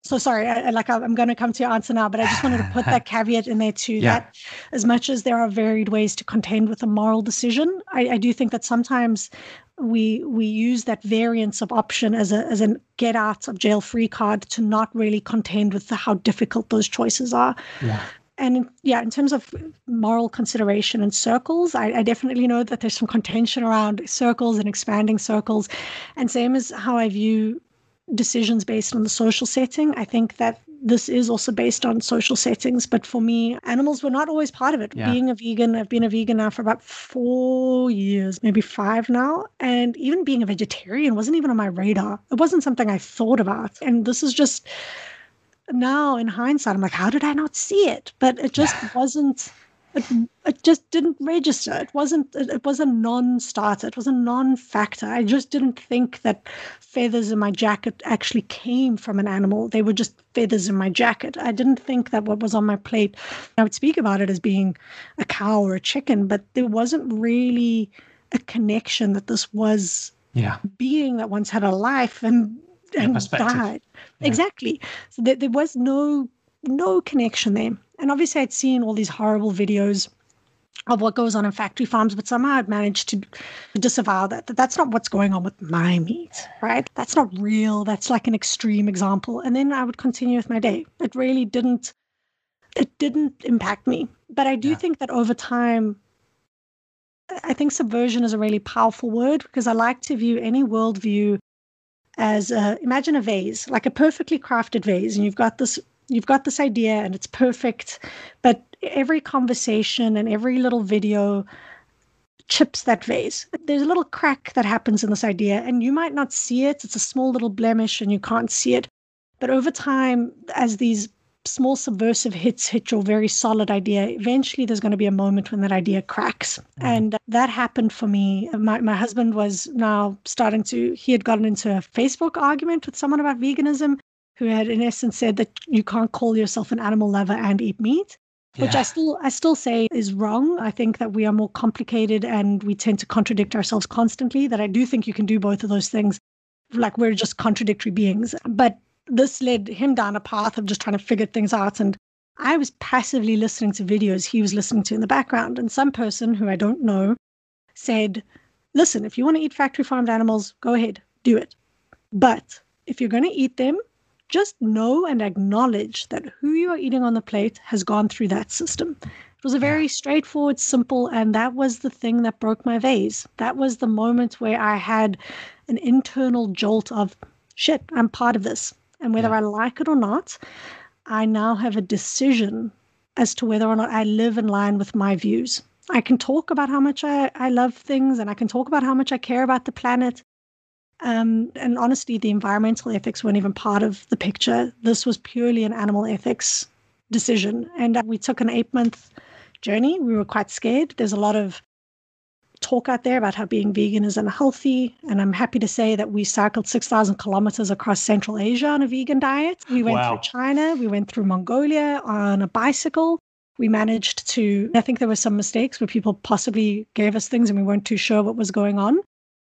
so sorry, I, like I'm going to come to your answer now, but I just wanted to put that caveat in there too. Yeah. That as much as there are varied ways to contend with a moral decision, I, I do think that sometimes we we use that variance of option as a as a get out of jail free card to not really contend with the, how difficult those choices are. Yeah. and yeah, in terms of moral consideration and circles, I, I, definitely know that there's some contention around circles and expanding circles. And same as how I view decisions based on the social setting. I think that this is also based on social settings. But for me, animals were not always part of it. Yeah. Being a vegan, I've been a vegan now for about four years, maybe five now. And even being a vegetarian wasn't even on my radar. It wasn't something I thought about. And this is just now in hindsight, I'm like, how did I not see it? But it just wasn't it, it just didn't register. It wasn't. It, it was a non-starter. It was a non-factor. I just didn't think that feathers in my jacket actually came from an animal. They were just feathers in my jacket. I didn't think that what was on my plate. I would speak about it as being a cow or a chicken, but there wasn't really a connection that this was yeah being that once had a life and and died. Yeah. Exactly. So there, there was no no connection there. And obviously, I'd seen all these horrible videos of what goes on in factory farms, but somehow I'd managed to disavow that, that that's not what's going on with my meat, right? That's not real. That's like an extreme example. And then I would continue with my day. It really didn't, it didn't impact me. But I do yeah. think that over time, I think subversion is a really powerful word because I like to view any worldview as a, imagine a vase, like a perfectly crafted vase, and you've got this you've got this idea and it's perfect, but every conversation and every little video chips that vase. There's a little crack that happens in this idea, and you might not see it. It's a small little blemish, and you can't see it. But over time, as these small subversive hits hit your very solid idea, eventually there's going to be a moment when that idea cracks. Mm. And that happened for me. My, my husband was now starting to, he had gotten into a Facebook argument with someone about veganism who had in essence said that you can't call yourself an animal lover and eat meat which yeah. I still I still say is wrong. I think that we are more complicated and we tend to contradict ourselves constantly. That I do think you can do both of those things. Like we're just contradictory beings. But this led him down a path of just trying to figure things out. And I was passively listening to videos he was listening to in the background. And some person who I don't know said, Listen, if you want to eat factory farmed animals, go ahead, do it. But if you're going to eat them, just know and acknowledge that who you are eating on the plate has gone through that system. It was a very straightforward, simple, and that was the thing that broke my vase. That was the moment where I had an internal jolt of shit, I'm part of this. And whether yeah. I like it or not, I now have a decision as to whether or not I live in line with my views. I can talk about how much I, I love things and I can talk about how much I care about the planet. Um, and honestly, the environmental ethics weren't even part of the picture. This was purely an animal ethics decision. And uh, we took an eight month journey. We were quite scared. There's a lot of talk out there about how being vegan is unhealthy. And I'm happy to say that we cycled 6,000 kilometers across Central Asia on a vegan diet. We went wow. through China, we went through Mongolia on a bicycle. We managed to, I think there were some mistakes where people possibly gave us things and we weren't too sure what was going on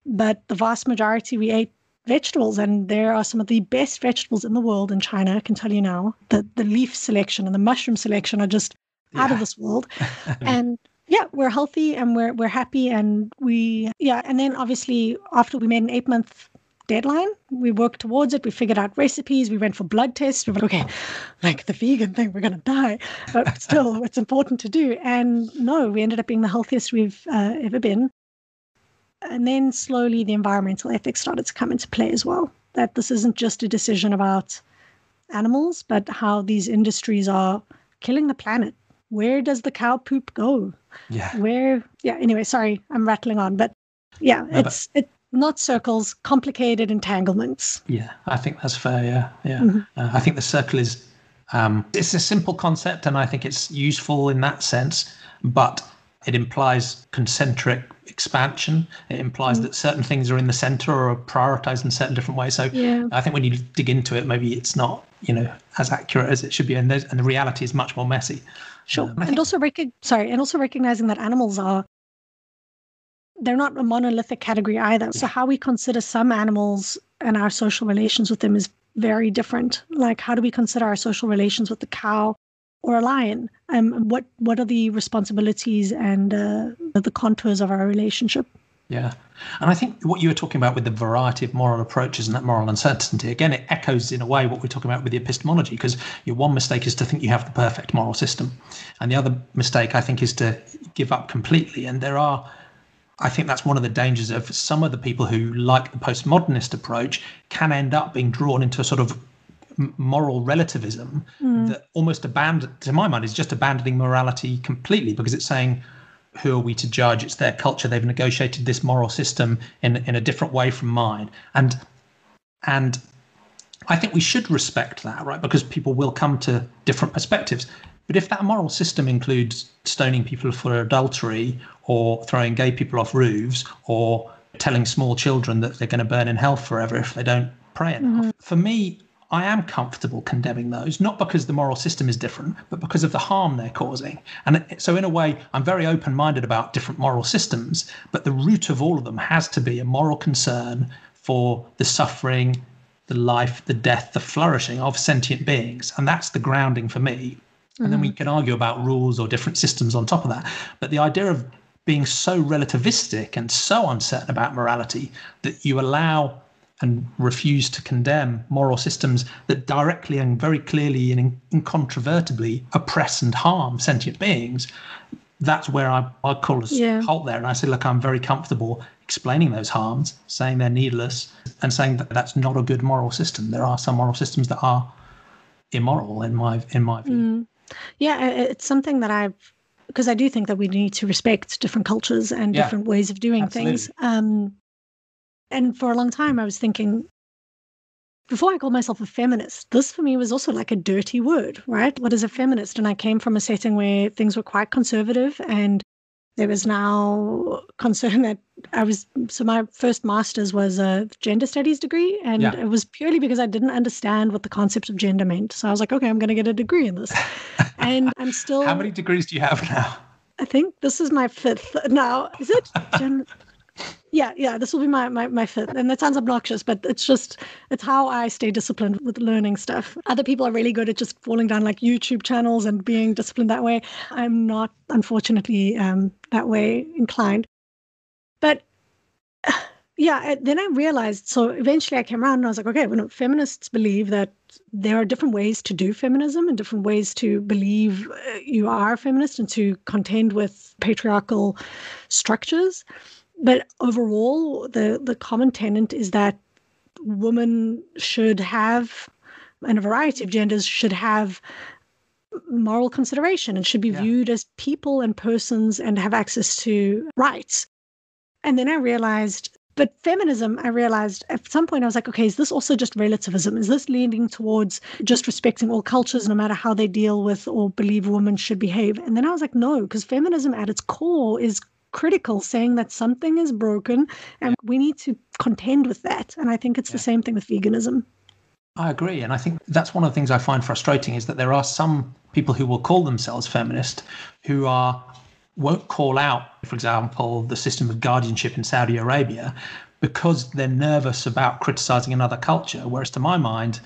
but the vast majority we ate vegetables and there are some of the best vegetables in the world in China, I can tell you now. The the leaf selection and the mushroom selection are just yeah. out of this world. and yeah, we're healthy and we're we're happy and we yeah, and then obviously after we made an 8 month deadline, we worked towards it. We figured out recipes. We went for blood tests. We were like, okay, like the vegan thing, we're going to die. But still, it's important to do. And no, we ended up being the healthiest we've uh, ever been. And then slowly the environmental ethics started to come into play as well. That this isn't just a decision about animals, but how these industries are killing the planet. Where does the cow poop go? Yeah. Where, yeah, anyway, sorry, I'm rattling on, but yeah, no, it's, but- it, not circles, complicated entanglements. Yeah, I think that's fair. Yeah, yeah. Mm-hmm. Uh, I think the circle is um, it's a simple concept, and I think it's useful in that sense. But it implies concentric expansion. It implies mm. that certain things are in the center or are prioritized in certain different ways. So yeah. I think when you dig into it, maybe it's not you know as accurate as it should be, and, and the reality is much more messy. Sure, um, and also rec- sorry, and also recognizing that animals are they're not a monolithic category either. So how we consider some animals and our social relations with them is very different. Like how do we consider our social relations with the cow or a lion? Um, what what are the responsibilities and uh, the contours of our relationship? Yeah. And I think what you were talking about with the variety of moral approaches and that moral uncertainty, again, it echoes in a way what we're talking about with the epistemology, because your one mistake is to think you have the perfect moral system. And the other mistake, I think, is to give up completely. And there are, I think that's one of the dangers of some of the people who like the postmodernist approach can end up being drawn into a sort of moral relativism mm. that almost abandon to my mind is just abandoning morality completely because it's saying who are we to judge? It's their culture. They've negotiated this moral system in in a different way from mine, and and I think we should respect that, right? Because people will come to different perspectives. But if that moral system includes stoning people for adultery, or throwing gay people off roofs, or telling small children that they're going to burn in hell forever if they don't pray enough, mm-hmm. for me, I am comfortable condemning those, not because the moral system is different, but because of the harm they're causing. And so, in a way, I'm very open minded about different moral systems, but the root of all of them has to be a moral concern for the suffering, the life, the death, the flourishing of sentient beings. And that's the grounding for me. Mm-hmm. And then we mm-hmm. can argue about rules or different systems on top of that. But the idea of being so relativistic and so uncertain about morality that you allow and refuse to condemn moral systems that directly and very clearly and incontrovertibly oppress and harm sentient beings, that's where I, I call a yeah. halt there. And I say, look, I'm very comfortable explaining those harms, saying they're needless, and saying that that's not a good moral system. There are some moral systems that are immoral in my in my view. Mm. Yeah, it's something that I've because I do think that we need to respect different cultures and yeah, different ways of doing absolutely. things. Um, and for a long time, I was thinking, before I called myself a feminist, this for me was also like a dirty word, right? What is a feminist? And I came from a setting where things were quite conservative and there was now concern that I was so my first master's was a gender studies degree, and yeah. it was purely because I didn't understand what the concept of gender meant. So I was like, okay, I'm going to get a degree in this, and I'm still. How many degrees do you have now? I think this is my fifth now. Is it? Gen- yeah yeah this will be my, my my fifth and that sounds obnoxious but it's just it's how i stay disciplined with learning stuff. Other people are really good at just falling down like youtube channels and being disciplined that way. I'm not unfortunately um, that way inclined. But yeah then i realized so eventually i came around and i was like okay when feminists believe that there are different ways to do feminism and different ways to believe uh, you are a feminist and to contend with patriarchal structures but overall, the the common tenant is that women should have, and a variety of genders should have moral consideration and should be yeah. viewed as people and persons and have access to rights. And then I realized, but feminism, I realized at some point I was like, okay, is this also just relativism? Is this leaning towards just respecting all cultures, no matter how they deal with or believe women should behave? And then I was like, no, because feminism at its core is critical, saying that something is broken and we need to contend with that. And I think it's yeah. the same thing with veganism. I agree. And I think that's one of the things I find frustrating is that there are some people who will call themselves feminist who are won't call out, for example, the system of guardianship in Saudi Arabia because they're nervous about criticizing another culture. Whereas to my mind,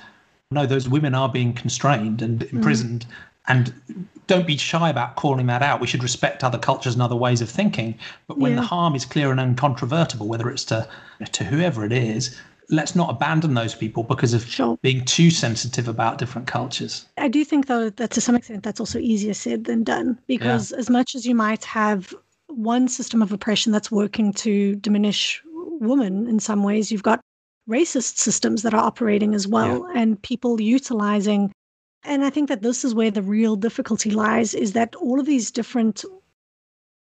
no, those women are being constrained and mm. imprisoned mm and don't be shy about calling that out. We should respect other cultures and other ways of thinking. But when yeah. the harm is clear and incontrovertible, whether it's to to whoever it is, let's not abandon those people because of sure. being too sensitive about different cultures. I do think, though, that to some extent that's also easier said than done because yeah. as much as you might have one system of oppression that's working to diminish women in some ways, you've got racist systems that are operating as well yeah. and people utilizing and I think that this is where the real difficulty lies is that all of these different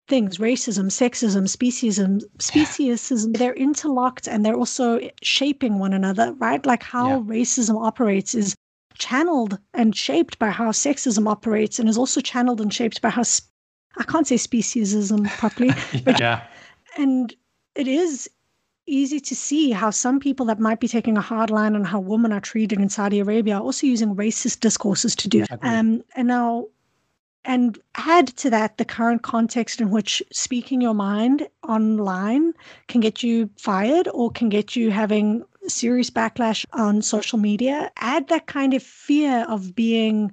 things racism sexism speciesism speciesism they're interlocked and they're also shaping one another right? Like how yeah. racism operates is channeled and shaped by how sexism operates and is also channeled and shaped by how sp- i can't say speciesism properly but yeah. and it is easy to see how some people that might be taking a hard line on how women are treated in Saudi Arabia are also using racist discourses to do that. Um, and now, and add to that the current context in which speaking your mind online can get you fired or can get you having serious backlash on social media. Add that kind of fear of being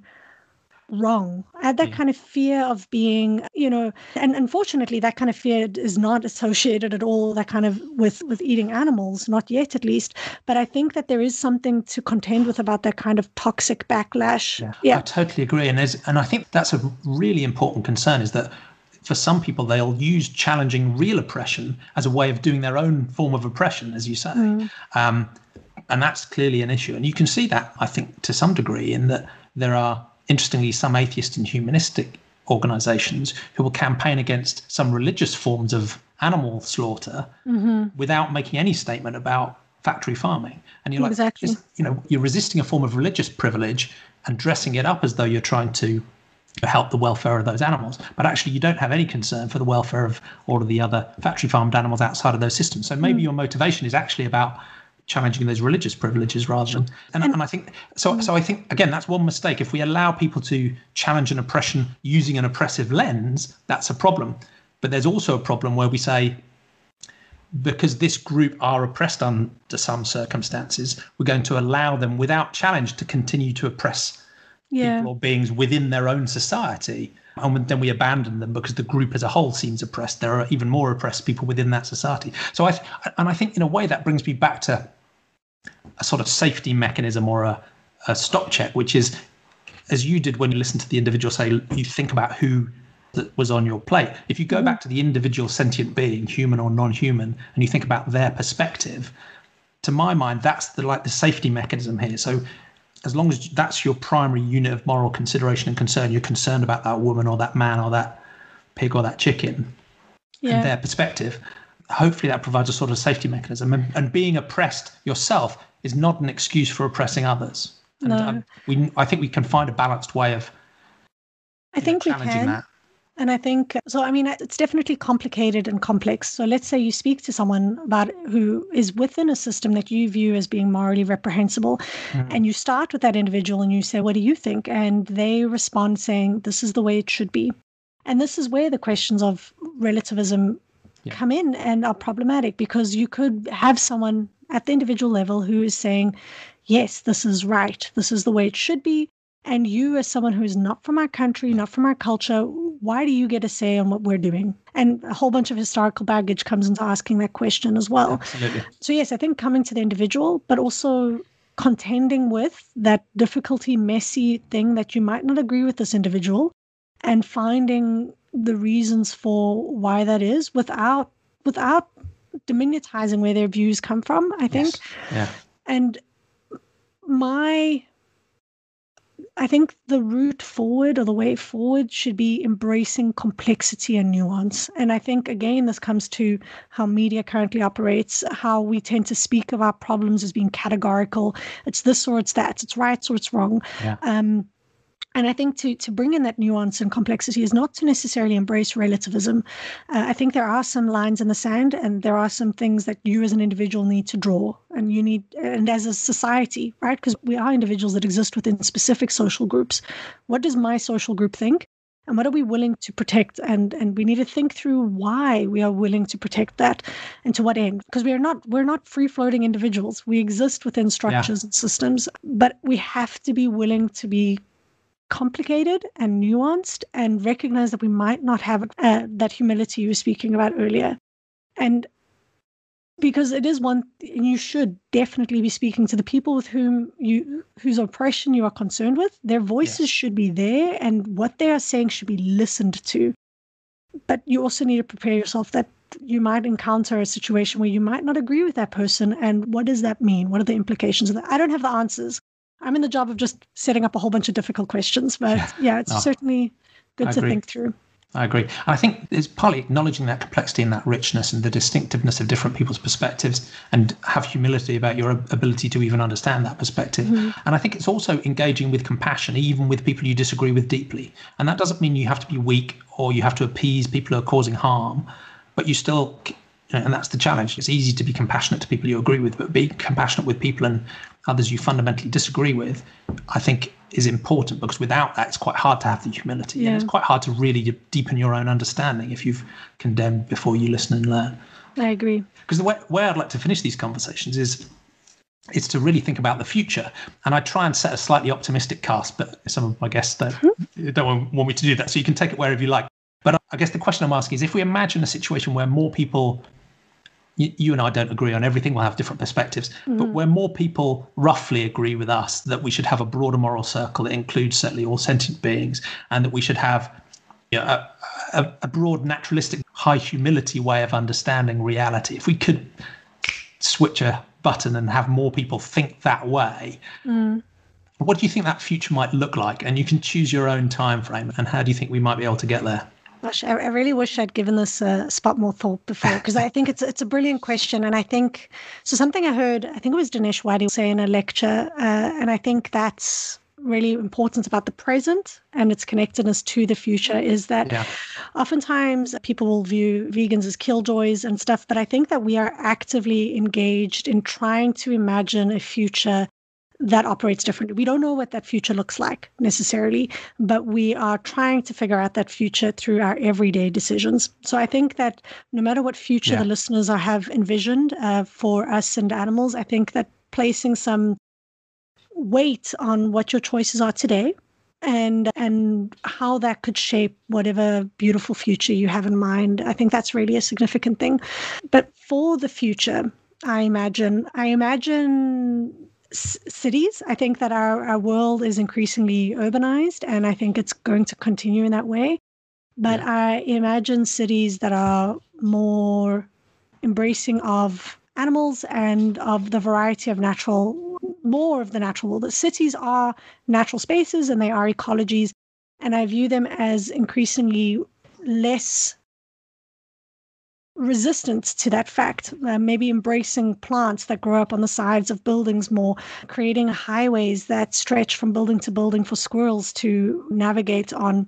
wrong. I had that Yeah. kind of fear of being, you know, and unfortunately, that kind of fear is not associated at all. That kind of with with eating animals, not yet at least. But I think that there is something to contend with about that kind of toxic backlash. Yeah, I totally agree, and there's, and I think that's a really important concern. Is that for some people they'll use challenging real oppression as a way of doing their own form of oppression, as you say, um, and that's clearly an issue. And you can see that I think to some degree in that there are interestingly some atheist and humanistic organizations who will campaign against some religious forms of animal slaughter mm-hmm. without making any statement about factory farming. And you're like, Exactly. you know, you're resisting a form of religious privilege and dressing it up as though you're trying to help the welfare of those animals. But actually, you don't have any concern for the welfare of all of the other factory farmed animals outside of those systems. So maybe mm. your motivation is actually about challenging those religious privileges rather than and, and I think so mm. so I think again that's one mistake. If we allow people to challenge an oppression using an oppressive lens that's a problem. But there's also a problem where we say because this group are oppressed under some circumstances we're going to allow them without challenge to continue to oppress Yeah. people or beings within their own society. And then we abandon them because the group as a whole seems oppressed. There are even more oppressed people within that society. So i and i think in a way that brings me back to a sort of safety mechanism or a, a stop check which is as you did when you listened to the individual say you think about who that was on your plate if you go back to the individual sentient being human or non-human and you think about their perspective to my mind that's the like the safety mechanism here so as long as that's your primary unit of moral consideration and concern, you're concerned about that woman or that man or that pig or that chicken Yeah. and their perspective, hopefully that provides a sort of safety mechanism. And, and being oppressed yourself is not an excuse for oppressing others. And No. um, we, I think we can find a balanced way of I think we challenging can. that. And I think so. I mean, it's definitely complicated and complex. So let's say you speak to someone about who is within a system that you view as being morally reprehensible, and you start with that individual and you say, "What do you think?" And they respond saying, "This is the way it should be." And this is where the questions of relativism Yeah. come in and are problematic because you could have someone at the individual level who is saying, "Yes, this is right. This is the way it should be." And you, as someone who is not from our country, not from our culture, why do you get a say on what we're doing? And a whole bunch of historical baggage comes into asking that question as well. Absolutely. So, yes, I think coming to the individual, but also contending with that difficulty, messy thing that you might not agree with this individual and finding the reasons for why that is without without diminutizing where their views come from, I think. Yes. Yeah. And my, I think the route forward or the way forward should be embracing complexity and nuance. And I think, again, this comes to how media currently operates, how we tend to speak of our problems as being categorical. It's this or it's that, it's right or it's wrong. Yeah. Um, and I think to to bring in that nuance and complexity is not to necessarily embrace relativism. Uh, I think there are some lines in the sand, and there are some things that you as an individual need to draw, and you need, and as a society, right? Because we are individuals that exist within specific social groups. What does my social group think? And what are we willing to protect? And and we need to think through why we are willing to protect that, and to what end? Because we are not we're not free floating individuals. We exist within structures and systems, but we have to be willing to be complicated and nuanced and recognize that we might not have uh, that humility you were speaking about earlier. And because it is one, and you should definitely be speaking to the people with whom you, whose oppression you are concerned with. Their voices Yes. should be there, and what they are saying should be listened to. But you also need to prepare yourself that you might encounter a situation where you might not agree with that person. And what does that mean? What are the implications of that? I don't have the answers. I'm in the job of just setting up a whole bunch of difficult questions, but Yeah. yeah, it's No, certainly good I to agree. think through. I agree. And I think it's partly acknowledging that complexity and that richness and the distinctiveness of different people's perspectives and have humility about your ability to even understand that perspective. Mm-hmm. And I think it's also engaging with compassion, even with people you disagree with deeply. And that doesn't mean you have to be weak or you have to appease people who are causing harm, but you still, and that's the challenge. It's easy to be compassionate to people you agree with, but being compassionate with people and others you fundamentally disagree with, I think is important because without that, it's quite hard to have the humility. And Yeah. it's quite hard to really deepen your own understanding if you've condemned before you listen and learn. I agree. Because the way, way I'd like to finish these conversations is is to really think about the future. And I try and set a slightly optimistic cast, but some of my guests don't, mm-hmm. don't want me to do that. So you can take it wherever you like. But I guess the question I'm asking is if we imagine a situation where more people, you, you and I don't agree on everything, we'll have different perspectives, mm-hmm. but where more people roughly agree with us that we should have a broader moral circle that includes certainly all sentient beings and that we should have you know, a, a, a broad naturalistic high humility way of understanding reality. If we could switch a button and have more people think that way. Mm. What do you think that future might look like? And you can choose your own time frame. And how do you think we might be able to get there? Gosh, I, I really wish I'd given this a spot more thought before because I think it's it's a brilliant question, and I think so. Something I heard, I think it was Dinesh Wadi say in a lecture, uh, and I think that's really important about the present and its connectedness to the future is that yeah. oftentimes people will view vegans as killjoys and stuff, but I think that we are actively engaged in trying to imagine a future that operates differently. We don't know what that future looks like necessarily, but we are trying to figure out that future through our everyday decisions. So I think that no matter what future yeah. the listeners are, have envisioned uh, for us and animals, I think that placing some weight on what your choices are today and and how that could shape whatever beautiful future you have in mind i think that's really a significant thing but for the future i imagine i imagine s- cities i think that our, our world is increasingly urbanized and i think it's going to continue in that way but yeah. i imagine cities that are more embracing of animals and of the variety of natural, more of the natural world. The cities are natural spaces and they are ecologies. And I view them as increasingly less resistant to that fact, uh, maybe embracing plants that grow up on the sides of buildings more, creating highways that stretch from building to building for squirrels to navigate on,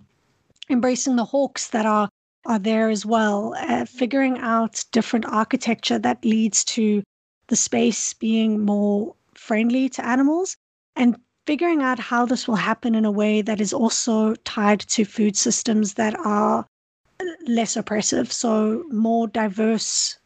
embracing the hawks that are are there as well. Uh, figuring out different architecture that leads to the space being more friendly to animals and figuring out how this will happen in a way that is also tied to food systems that are less oppressive. So more diverse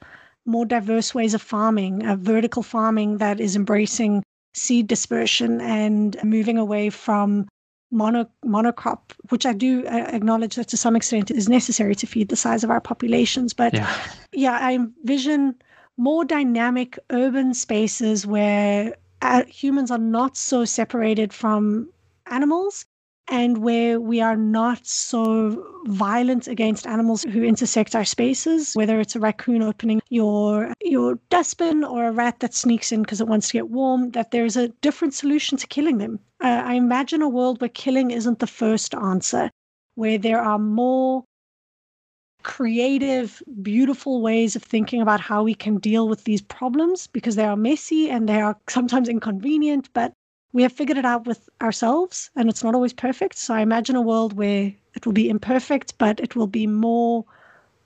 more diverse ways of farming a vertical farming that is embracing seed dispersion and moving away from mono, monocrop, which I do uh, acknowledge that to some extent is necessary to feed the size of our populations. But yeah, yeah I envision more dynamic urban spaces where uh, humans are not so separated from animals and where we are not so violent against animals who intersect our spaces, whether it's a raccoon opening your your dustbin or a rat that sneaks in because it wants to get warm, that there's a different solution to killing them. Uh, I imagine a world where killing isn't the first answer, where there are more creative, beautiful ways of thinking about how we can deal with these problems because they are messy and they are sometimes inconvenient, but we have figured it out with ourselves and it's not always perfect. So I imagine a world where it will be imperfect, but it will be more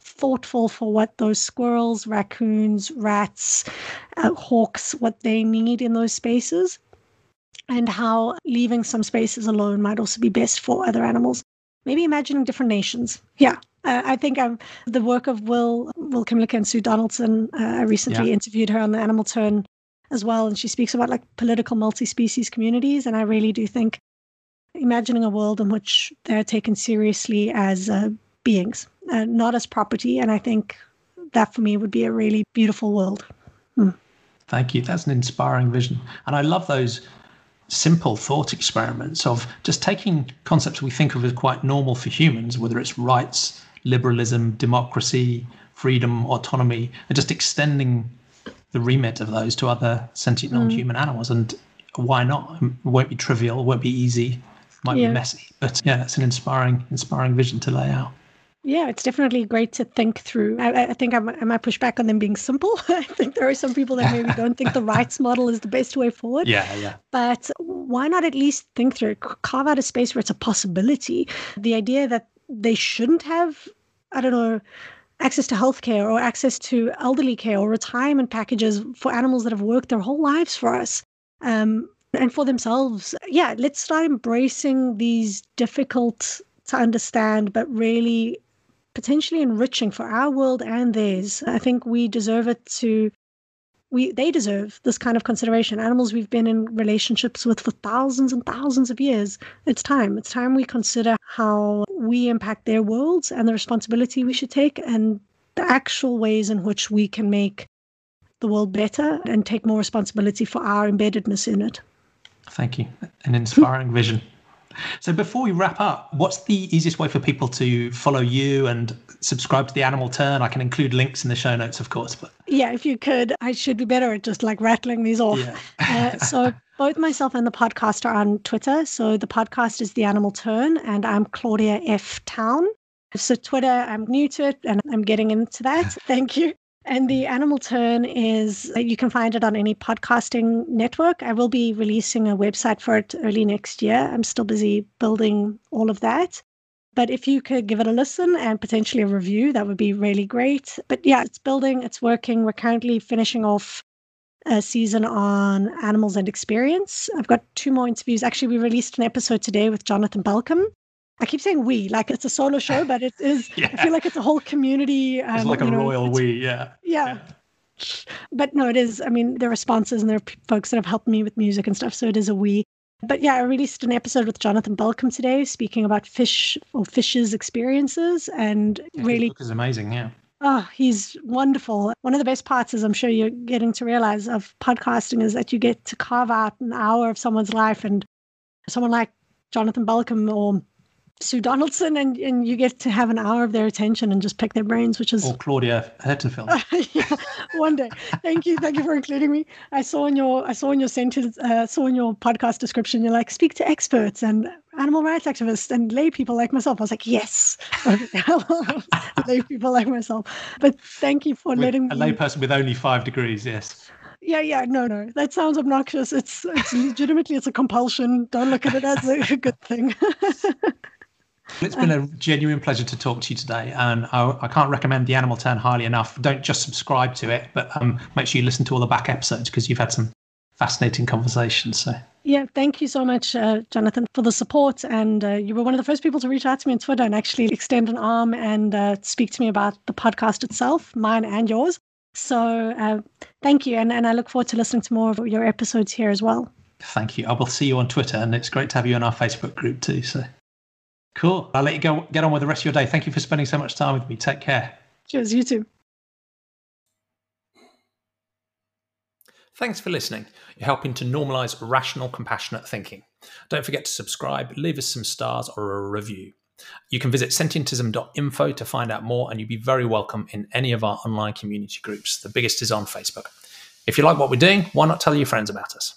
thoughtful for what those squirrels, raccoons, rats, uh, hawks, what they need in those spaces, and how leaving some spaces alone might also be best for other animals. Maybe imagining different nations. Yeah, uh, I think I'm, the work of Will Will Kymlicka and Sue Donaldson. Uh, I recently yeah. interviewed her on the Animal Turn as well. And she speaks about like political multi species communities. And I really do think imagining a world in which they're taken seriously as uh, beings, uh, not as property. And I think that for me would be a really beautiful world. Mm. Thank you. That's an inspiring vision. And I love those simple thought experiments of just taking concepts we think of as quite normal for humans, whether it's rights, liberalism, democracy, freedom, autonomy, and just extending the remit of those to other sentient mm. non-human animals. And why not? It won't be trivial, it won't be easy, it might yeah. be messy, but yeah, it's an inspiring, inspiring vision to lay out. Yeah, it's definitely great to think through. I, I think I might, I might push back on them being simple. I think there are some people that maybe don't think the rights model is the best way forward. Yeah, yeah. But why not at least think through? Carve out a space where it's a possibility. The idea that they shouldn't have, I don't know, access to healthcare or access to elderly care or retirement packages for animals that have worked their whole lives for us um, and for themselves. Yeah, let's start embracing these difficult to understand, but really potentially enriching for our world and theirs. I think we deserve it to we they deserve this kind of consideration. Animals we've been in relationships with for thousands and thousands of years. It's time. It's time we consider how we impact their worlds and the responsibility we should take and the actual ways in which we can make the world better and take more responsibility for our embeddedness in it. Thank you. An inspiring vision. So before we wrap up, what's the easiest way for people to follow you and subscribe to the Animal Turn? I can include links in the show notes, of course. But yeah, if you could, I should be better at just like rattling these off. Yeah. uh, so both myself and the podcast are on Twitter. So the podcast is the Animal Turn, and I'm Claudia F Town. So Twitter, I'm new to it, and I'm getting into that. Thank you. And the Animal Turn is, uh, you can find it on any podcasting network. I will be releasing a website for it early next year. I'm still busy building all of that. But if you could give it a listen and potentially a review, that would be really great. But yeah, it's building, it's working. We're currently finishing off a season on animals and experience. I've got two more interviews. Actually, we released an episode today with Jonathan Balcombe, I keep saying we, like it's a solo show, but it is. yeah. I feel like it's a whole community. Um, it's like a know, royal we, yeah. yeah. yeah. But no, it is. I mean, there are sponsors and there are folks that have helped me with music and stuff. So it is a we. But yeah, I released an episode with Jonathan Balcombe today, speaking about fish or fishes experiences, and yeah, really, is amazing. Yeah. Oh, he's wonderful. One of the best parts, as I'm sure you're getting to realize, of podcasting is that you get to carve out an hour of someone's life, and someone like Jonathan Balcombe or Sue Donaldson, and, and you get to have an hour of their attention and just pick their brains, which is or Claudia Hertenfeld. yeah, one day. Thank you, thank you for including me. I saw in your I saw in your sentence, uh, saw in your podcast description, you're like speak to experts and animal rights activists and lay people like myself. I was like, yes, lay people like myself. But thank you for with letting a me. A layperson with only five degrees, yes yeah yeah no no that sounds obnoxious it's it's legitimately it's a compulsion don't look at it as a good thing it's been a genuine pleasure to talk to you today, and I, I, can't recommend the Animal Turn highly enough. Don't just subscribe to it, but um, make sure you listen to all the back episodes because you've had some fascinating conversations. So. Yeah, thank you so much, uh, Jonathan, for the support. And uh, you were one of the first people to reach out to me on Twitter and actually extend an arm and uh, speak to me about the podcast itself, mine and yours. So uh, thank you. And, and I look forward to listening to more of your episodes here as well. Thank you. I will see you on Twitter, and it's great to have you on our Facebook group too. So. Cool. I'll let you go get on with the rest of your day. Thank you for spending so much time with me. Take care. Cheers. You too. Thanks for listening. You're helping to normalize rational, compassionate thinking. Don't forget to subscribe, leave us some stars or a review. You can visit sentientism.info to find out more, and you'd be very welcome in any of our online community groups. The biggest is on Facebook. If you like what we're doing, why not tell your friends about us?